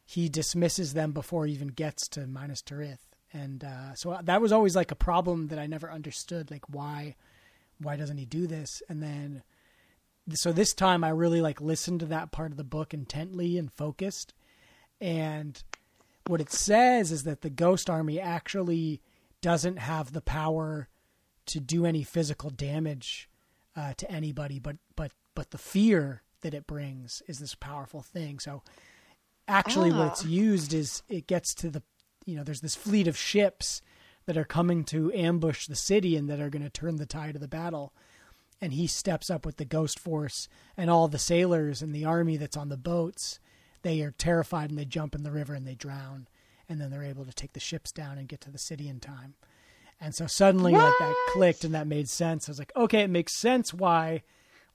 he dismisses them before he even gets to Minas Tirith. And uh, so that was always like a problem that I never understood. Like why why doesn't he do this? And then so this time I really like listened to that part of the book intently and focused. And what it says is that the ghost army actually doesn't have the power to do any physical damage uh, to anybody, but but but the fear that it brings is this powerful thing. So actually, what it's Ah. used is it gets to the you know there's this fleet of ships that are coming to ambush the city and that are going to turn the tide of the battle and he steps up with the ghost force and all the sailors and the army that's on the boats. They are terrified and they jump in the river and they drown. And then they're able to take the ships down and get to the city in time. And so suddenly like that clicked and that made sense. I was like okay it makes sense why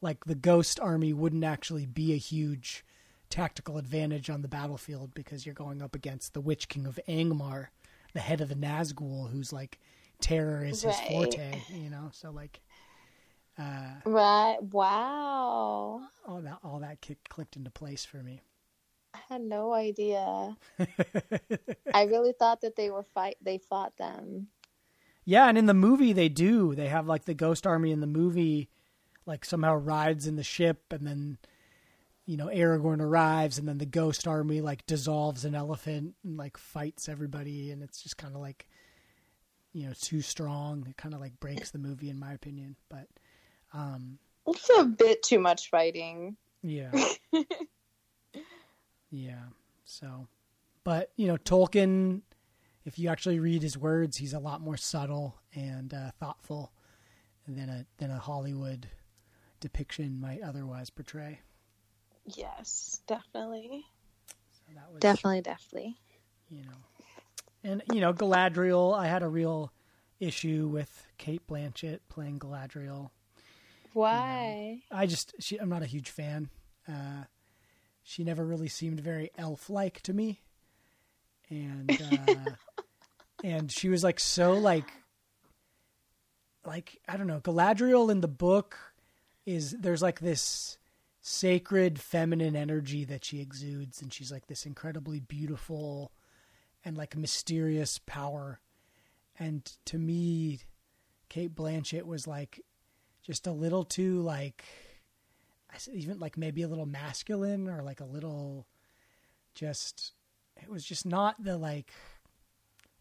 like the ghost army wouldn't actually be a huge tactical advantage on the battlefield because you're going up against the witch king of angmar the head of the nazgul who's like terror is his Right. forte you know? So like uh Right. Wow. all that all that kick, clicked into place for me. I had no idea. I really thought that they were fight. They fought them. Yeah, and in the movie they do. They have like the ghost army in the movie, like somehow rides in the ship, and then you know Aragorn arrives, and then the ghost army like dissolves an elephant and like fights everybody, and it's just kind of like you know too strong. It kind of like breaks the movie in my opinion, but um It's a bit too much fighting. Yeah. yeah. So, but you know, Tolkien, if you actually read his words, he's a lot more subtle and uh, thoughtful than a than a Hollywood depiction might otherwise portray. Yes, definitely. So that was Definitely, definitely. you know, and you know, Galadriel. I had a real issue with Cate Blanchett playing Galadriel. Why? I just she, I'm not a huge fan. Uh, she never really seemed very elf-like to me, and uh, and she was like so like like I don't know. Galadriel in the book is there's like this sacred feminine energy that she exudes, and she's like this incredibly beautiful and like mysterious power. And to me, Cate Blanchett was like just a little too like even like maybe a little masculine or like a little just it was just not the like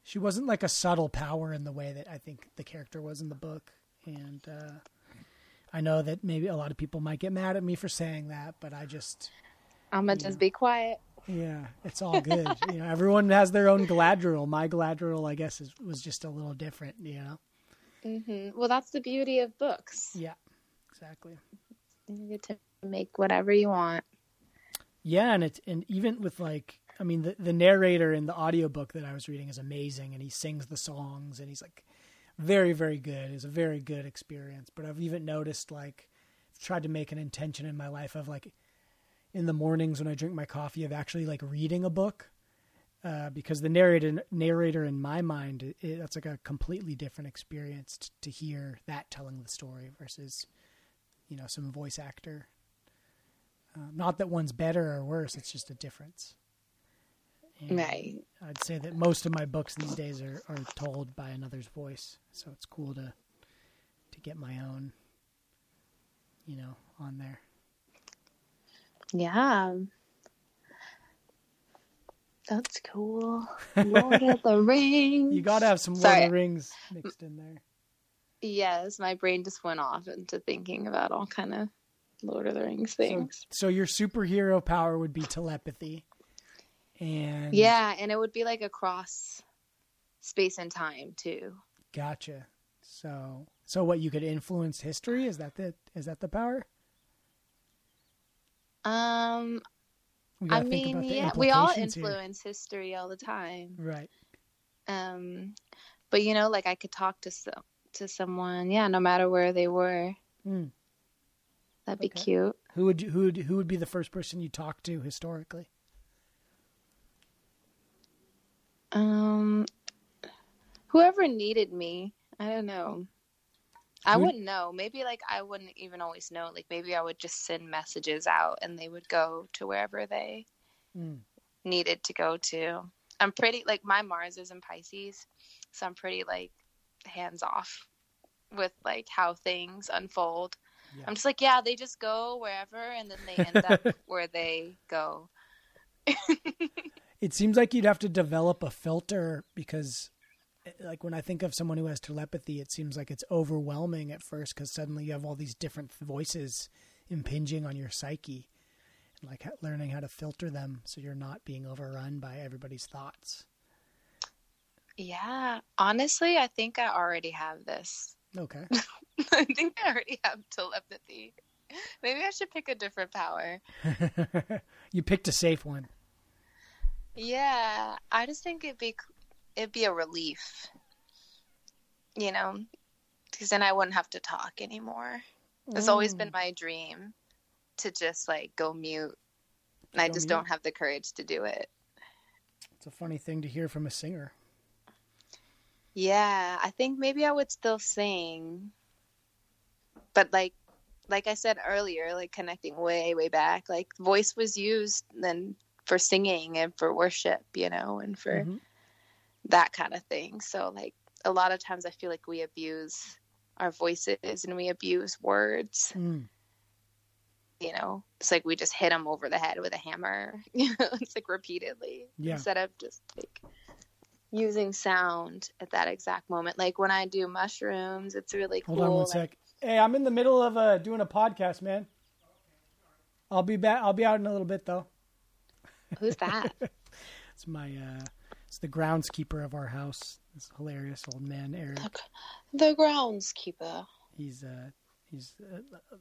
she wasn't like a subtle power in the way that I think the character was in the book. And uh I know that maybe a lot of people might get mad at me for saying that but I just I'm gonna just be quiet. yeah it's all good. You know everyone has their own Galadriel my Galadriel I guess is, was just a little different you know hmm Well, that's the beauty of books. yeah exactly You get to make whatever you want. Yeah, and it's and even with like I mean the the narrator in the audiobook that I was reading is amazing and he sings the songs and he's like very very good. It's a very good experience. But I've even noticed like I've tried to make an intention in my life of like in the mornings when I drink my coffee of actually like reading a book. Uh, because the narrator narrator in my mind it, that's like a completely different experience t- to hear that telling the story versus you know some voice actor uh, not that one's better or worse; it's just a difference. And Right. I'd say that most of my books these days are, are told by another's voice, so it's cool to to get my own, you know, on there. Yeah. That's cool. Lord of the Rings. You got to have some Lord Sorry. of the Rings mixed in there. Yes, my brain just went off into thinking about all kind of Lord of the Rings things. so your superhero power would be telepathy. And yeah, and it would be like across space and time too. Gotcha. So so what you could influence history is that the is that the power? Um, I mean, yeah, we all implications here. influence history all the time. Right. Um, but you know, like I could talk to some to someone, yeah, no matter where they were. Hmm. That'd be Okay. cute. Who would you, who would, who would be the first person you talk to historically? Um, whoever needed me, I don't know. I wouldn't know. Maybe like I wouldn't even always know. Like maybe I would just send messages out and they would go to wherever they Hmm. needed to go to. I'm pretty like my Mars is in Pisces, so I'm pretty like hands off with like how things unfold. Yeah. I'm just like, yeah, they just go wherever and then they end up where they go. It seems like you'd have to develop a filter because, like, when I think of someone who has telepathy, it seems like it's overwhelming at first because suddenly you have all these different voices impinging on your psyche, and like learning how to filter them so you're not being overrun by everybody's thoughts. Yeah, honestly, I think I already have this. Okay. I think I already have telepathy. Maybe I should pick a different power. you picked a safe one. Yeah, I just think it'd be it'd be a relief. You know, because then I wouldn't have to talk anymore. It's always been my dream to just like go mute, and I just mute? don't have the courage to do it. It's a funny thing to hear from a singer. Yeah, I think maybe I would still sing. But like like I said earlier, like connecting way way back, like voice was used then for singing and for worship, you know, and for Mhm. That kind of thing. So like a lot of times I feel like we abuse our voices and we abuse words, Mm. you know. It's like we just hit them over the head with a hammer. You know, it's like repeatedly Yeah. instead of just like using sound at that exact moment. Like when I do mushrooms, it's really Hold cool. on one like- sec. Hey, I'm in the middle of uh, doing a podcast, man. I'll be back. I'll be out in a little bit, though. Who's that? It's my uh, it's the groundskeeper of our house. This hilarious old man, Eric. the groundskeeper. He's uh he's uh,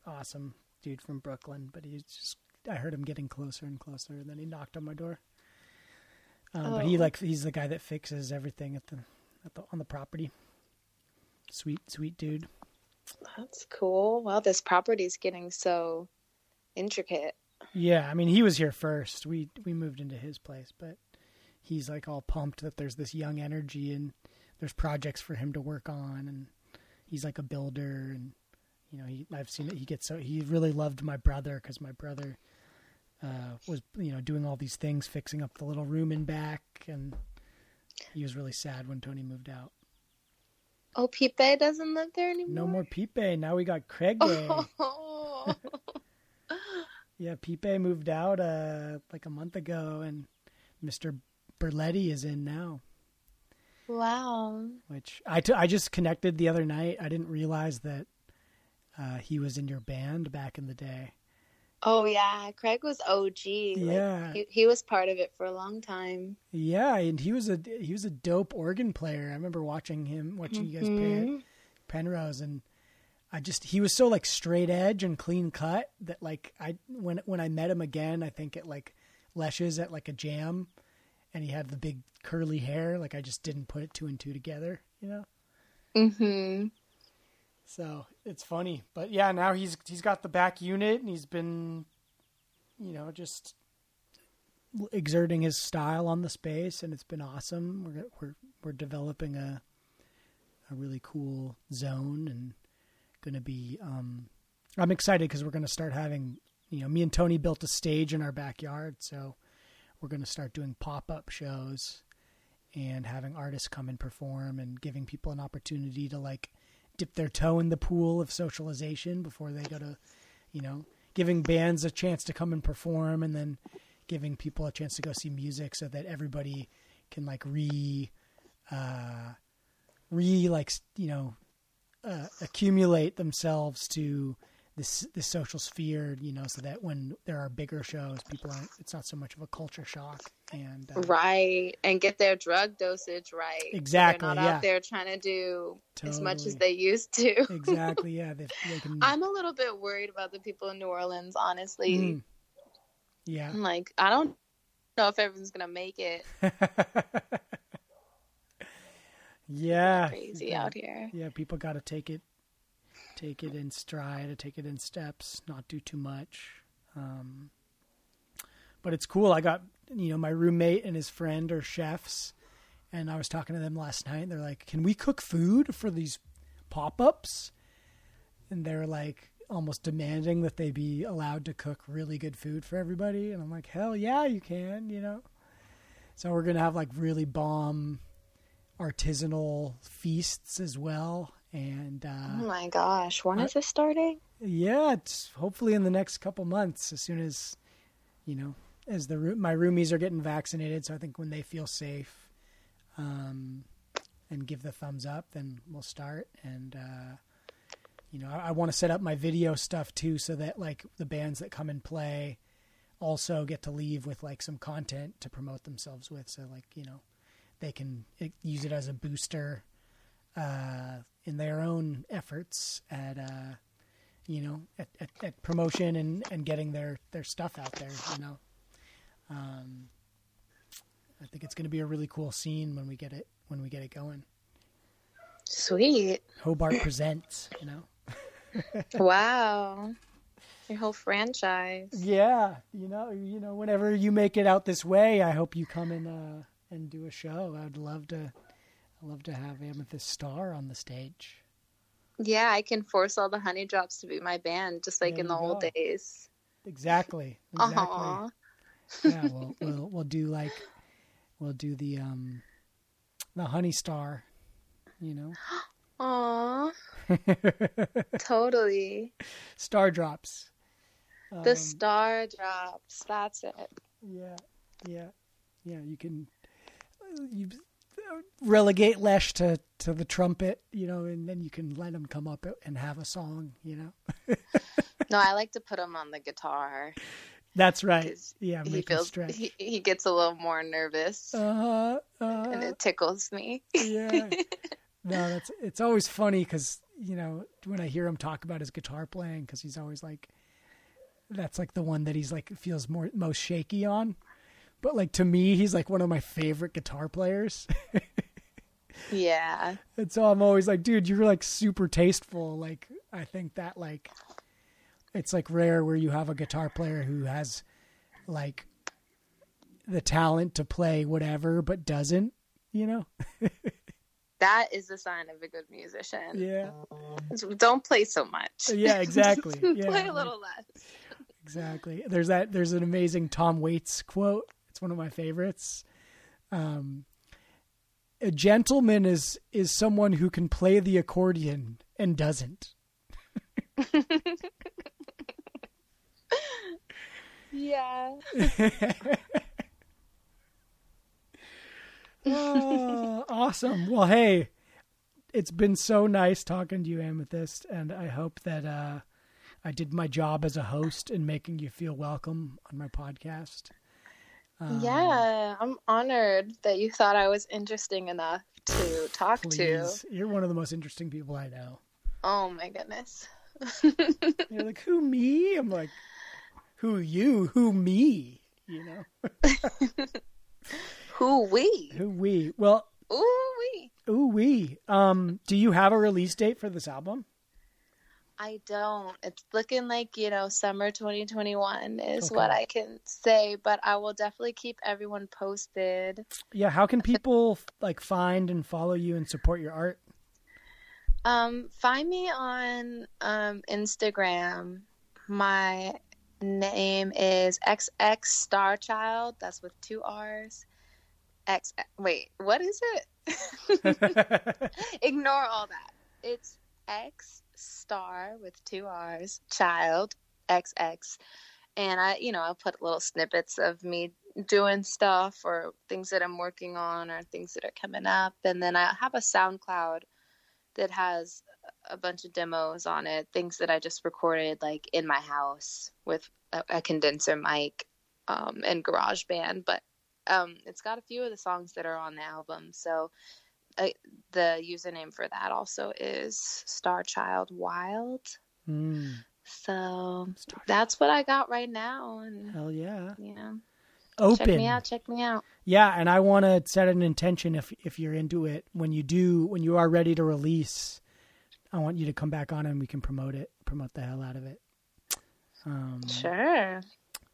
awesome dude from Brooklyn, but he's just I heard him getting closer and closer, and then he knocked on my door. Um, But he Oh. like he's the guy that fixes everything at the at the on the property. Sweet, sweet dude. That's cool. Well, this property's getting so intricate. Yeah, I mean he was here first. We we moved into his place, but he's like all pumped that there's this young energy and there's projects for him to work on and he's like a builder and you know, he I've seen it he gets so he really loved my brother cuz my brother uh was you know doing all these things fixing up the little room in back and he was really sad when Tony moved out. Oh, Pepe doesn't live there anymore. No more Pipe. Now we got Craig. Oh. Yeah, Pepe moved out uh like a month ago and Mr. Berletti is in now. wow. which I, t- I just connected the other night. I didn't realize that uh, he was in your band back in the day. Oh yeah, Craig was OG. Like, Yeah. he, he was part of it for a long time. Yeah, and he was a he was a dope organ player. I remember watching him, watching you guys play Mhm. Penrose, and I just he was so like straight edge and clean cut that like I when when I met him again, I think at like Leshes at like a jam, and he had the big curly hair. Like I just didn't put it two and two together, you know. Mhm. So it's funny, but yeah, now he's he's got the back unit and he's been, you know, just exerting his style on the space, and it's been awesome. We're we're we're developing a a really cool zone and going to be. Um, I'm excited because we're going to start having, you know, me and Tony built a stage in our backyard, so we're going to start doing pop up shows and having artists come and perform and giving people an opportunity to like dip their toe in the pool of socialization before they go to you know, giving bands a chance to come and perform, and then giving people a chance to go see music, so that everybody can like re, uh, re like you know, uh, accumulate themselves to this this social sphere, you know, so that when there are bigger shows, people aren't. It's not so much of a culture shock, and uh, right, and get their drug dosage right. Exactly, So they're not yeah. out there trying to do as much as they used to. exactly, yeah, they, they can. I'm a little bit worried about the people in New Orleans, honestly. Mm. yeah, I'm like, I don't know if everyone's gonna make it. yeah, Crazy yeah. out here. Yeah, people got to take it, take it in stride, take it in steps, not do too much. Um, but it's cool. I got you know my roommate and his friend are chefs, and I was talking to them last night. And they're like, "Can we cook food for these pop ups?" And they're like almost demanding that they be allowed to cook really good food for everybody. And I'm like, "Hell yeah, you can!" You know. So we're gonna have like really bomb artisanal feasts as well. And Oh uh, my gosh, when I- is this starting? yeah, it's hopefully in the next couple months, as soon as you know, as the my roomies are getting vaccinated. So I think when they feel safe, um, and give the thumbs up, then we'll start. And uh, you know, I, I want to set up my video stuff too, so that like the bands that come and play also get to leave with like some content to promote themselves with. So like you know, they can use it as a booster uh, in their own efforts at uh, you know at, at, at promotion and, and getting their, their stuff out there. You know, um, I think it's going to be a really cool scene when we get it when we get it going. Sweet. Hobart presents. You know. wow. Your whole franchise. Yeah, you know, you know, whenever you make it out this way, I hope you come and uh, and do a show. I'd love to, love to have Amethyst Starr on the stage. Yeah, I can force all the honey drops to be my band, just like There in the old go. days. Exactly. Exactly. Aw. yeah, we'll, we'll we'll do like we'll do the um the Honey Star, you know, Aw. totally. Star Drops. The Um, star drops. That's it. Yeah, yeah, yeah. You can you relegate Lesh to to the trumpet, you know, and then you can let him come up and have a song, you know. No, I like to put him on the guitar. That's right. Yeah, he feels he, he gets a little more nervous Uh-huh, and uh-huh. it tickles me. yeah. No, that's it's always funny because you know when I hear him talk about his guitar playing because he's always like, that's like the one that he's like feels more most shaky on. But like to me, he's like one of my favorite guitar players. yeah. And so I'm always like, dude, you're like super tasteful. Like, I think that like, it's like rare where you have a guitar player who has like the talent to play whatever, but doesn't, you know? That is a sign of a good musician. Yeah. Don't play so much. Yeah, exactly. Yeah. play a little less. Exactly. There's that, there's an amazing Tom Waits quote. It's one of my favorites. Um, a gentleman is, is someone who can play the accordion and doesn't. Yeah. oh, awesome. Well, hey, it's been so nice talking to you, Amethyst, and I hope that uh, I did my job as a host in making you feel welcome on my podcast. Um, yeah, I'm honored that you thought I was interesting enough to talk to. You're one of the most interesting people I know. Oh my goodness. You're like, who me? I'm like, who you? Who me? You know, Who we? who we? Well, Ooh we. ooh we. Um, do you have a release date for this album? I don't. It's looking like, you know, summer 2021 is Okay. what I can say, but I will definitely keep everyone posted. Yeah, how can people like find and follow you and support your art? Um, find me on um, Instagram. My name is XX Starchild. That's with two R's. X. Wait, what is it? Ignore all that. It's X Star with two R's. Child. XX. And I, you know, I'll put little snippets of me doing stuff or things that I'm working on or things that are coming up. And then I have a SoundCloud that has a bunch of demos on it, things that I just recorded like in my house with a, a condenser mic um, and GarageBand. But um, it's got a few of the songs that are on the album. So uh, the username for that also is Starchild Wild. Mm. So that's what I got right now. And Hell yeah. yeah, Open. check me out. Check me out. Yeah, and I want to set an intention if if you're into it when you do when you are ready to release. I want you to come back on and we can promote it, promote the hell out of it. Um, Sure.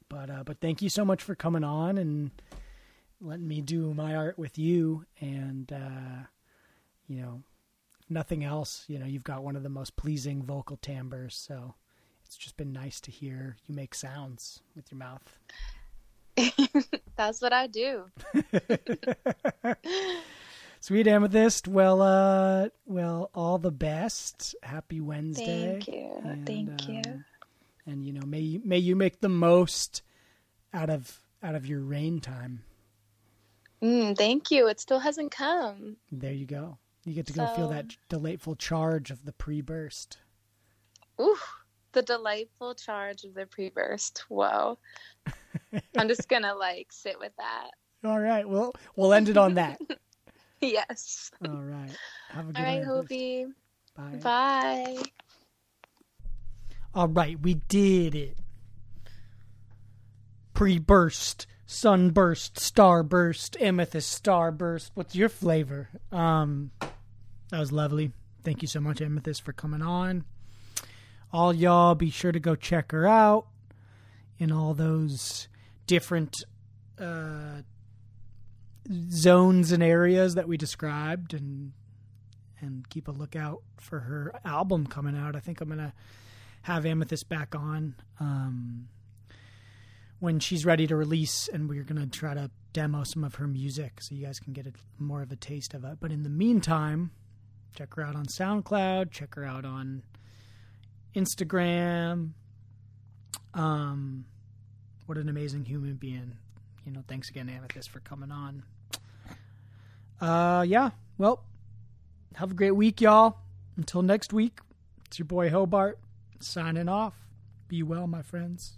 But uh, but thank you so much for coming on and letting me do my art with you. And uh, you know, if nothing else, you know, you've got one of the most pleasing vocal timbres. So it's just been nice to hear you make sounds with your mouth. That's what I do. Sweet amethyst. Well, uh, well, all the best. Happy Wednesday. Thank you. And, Thank you. um, And you know, may you, may you make the most out of out of your rain time. Mm, thank you. It still hasn't come. There you go. You get to go feel that delightful charge of the pre-burst. Ooh, the delightful charge of the pre-burst. Whoa. I'm just gonna like sit with that. All right. Well, we'll end it on that. Yes. All right. Have a good All right. Hobie. Bye. Bye. All right, we did it. Pre-burst, sunburst, starburst, amethyst, starburst. What's your flavor? Um, that was lovely. Thank you so much, Amethyst, for coming on. All y'all, be sure to go check her out in all those different uh, zones and areas that we described, and and keep a lookout for her album coming out. I think I'm gonna have Amethyst back on um, when she's ready to release, and we're gonna try to demo some of her music so you guys can get a, more of a taste of it. But in the meantime, check her out on SoundCloud. Check her out on Instagram. Um, what an amazing human being. You know, thanks again, Amethyst, for coming on. Uh, yeah. Well, have a great week, y'all. Until next week, it's your boy Hobart signing off. Be well, my friends.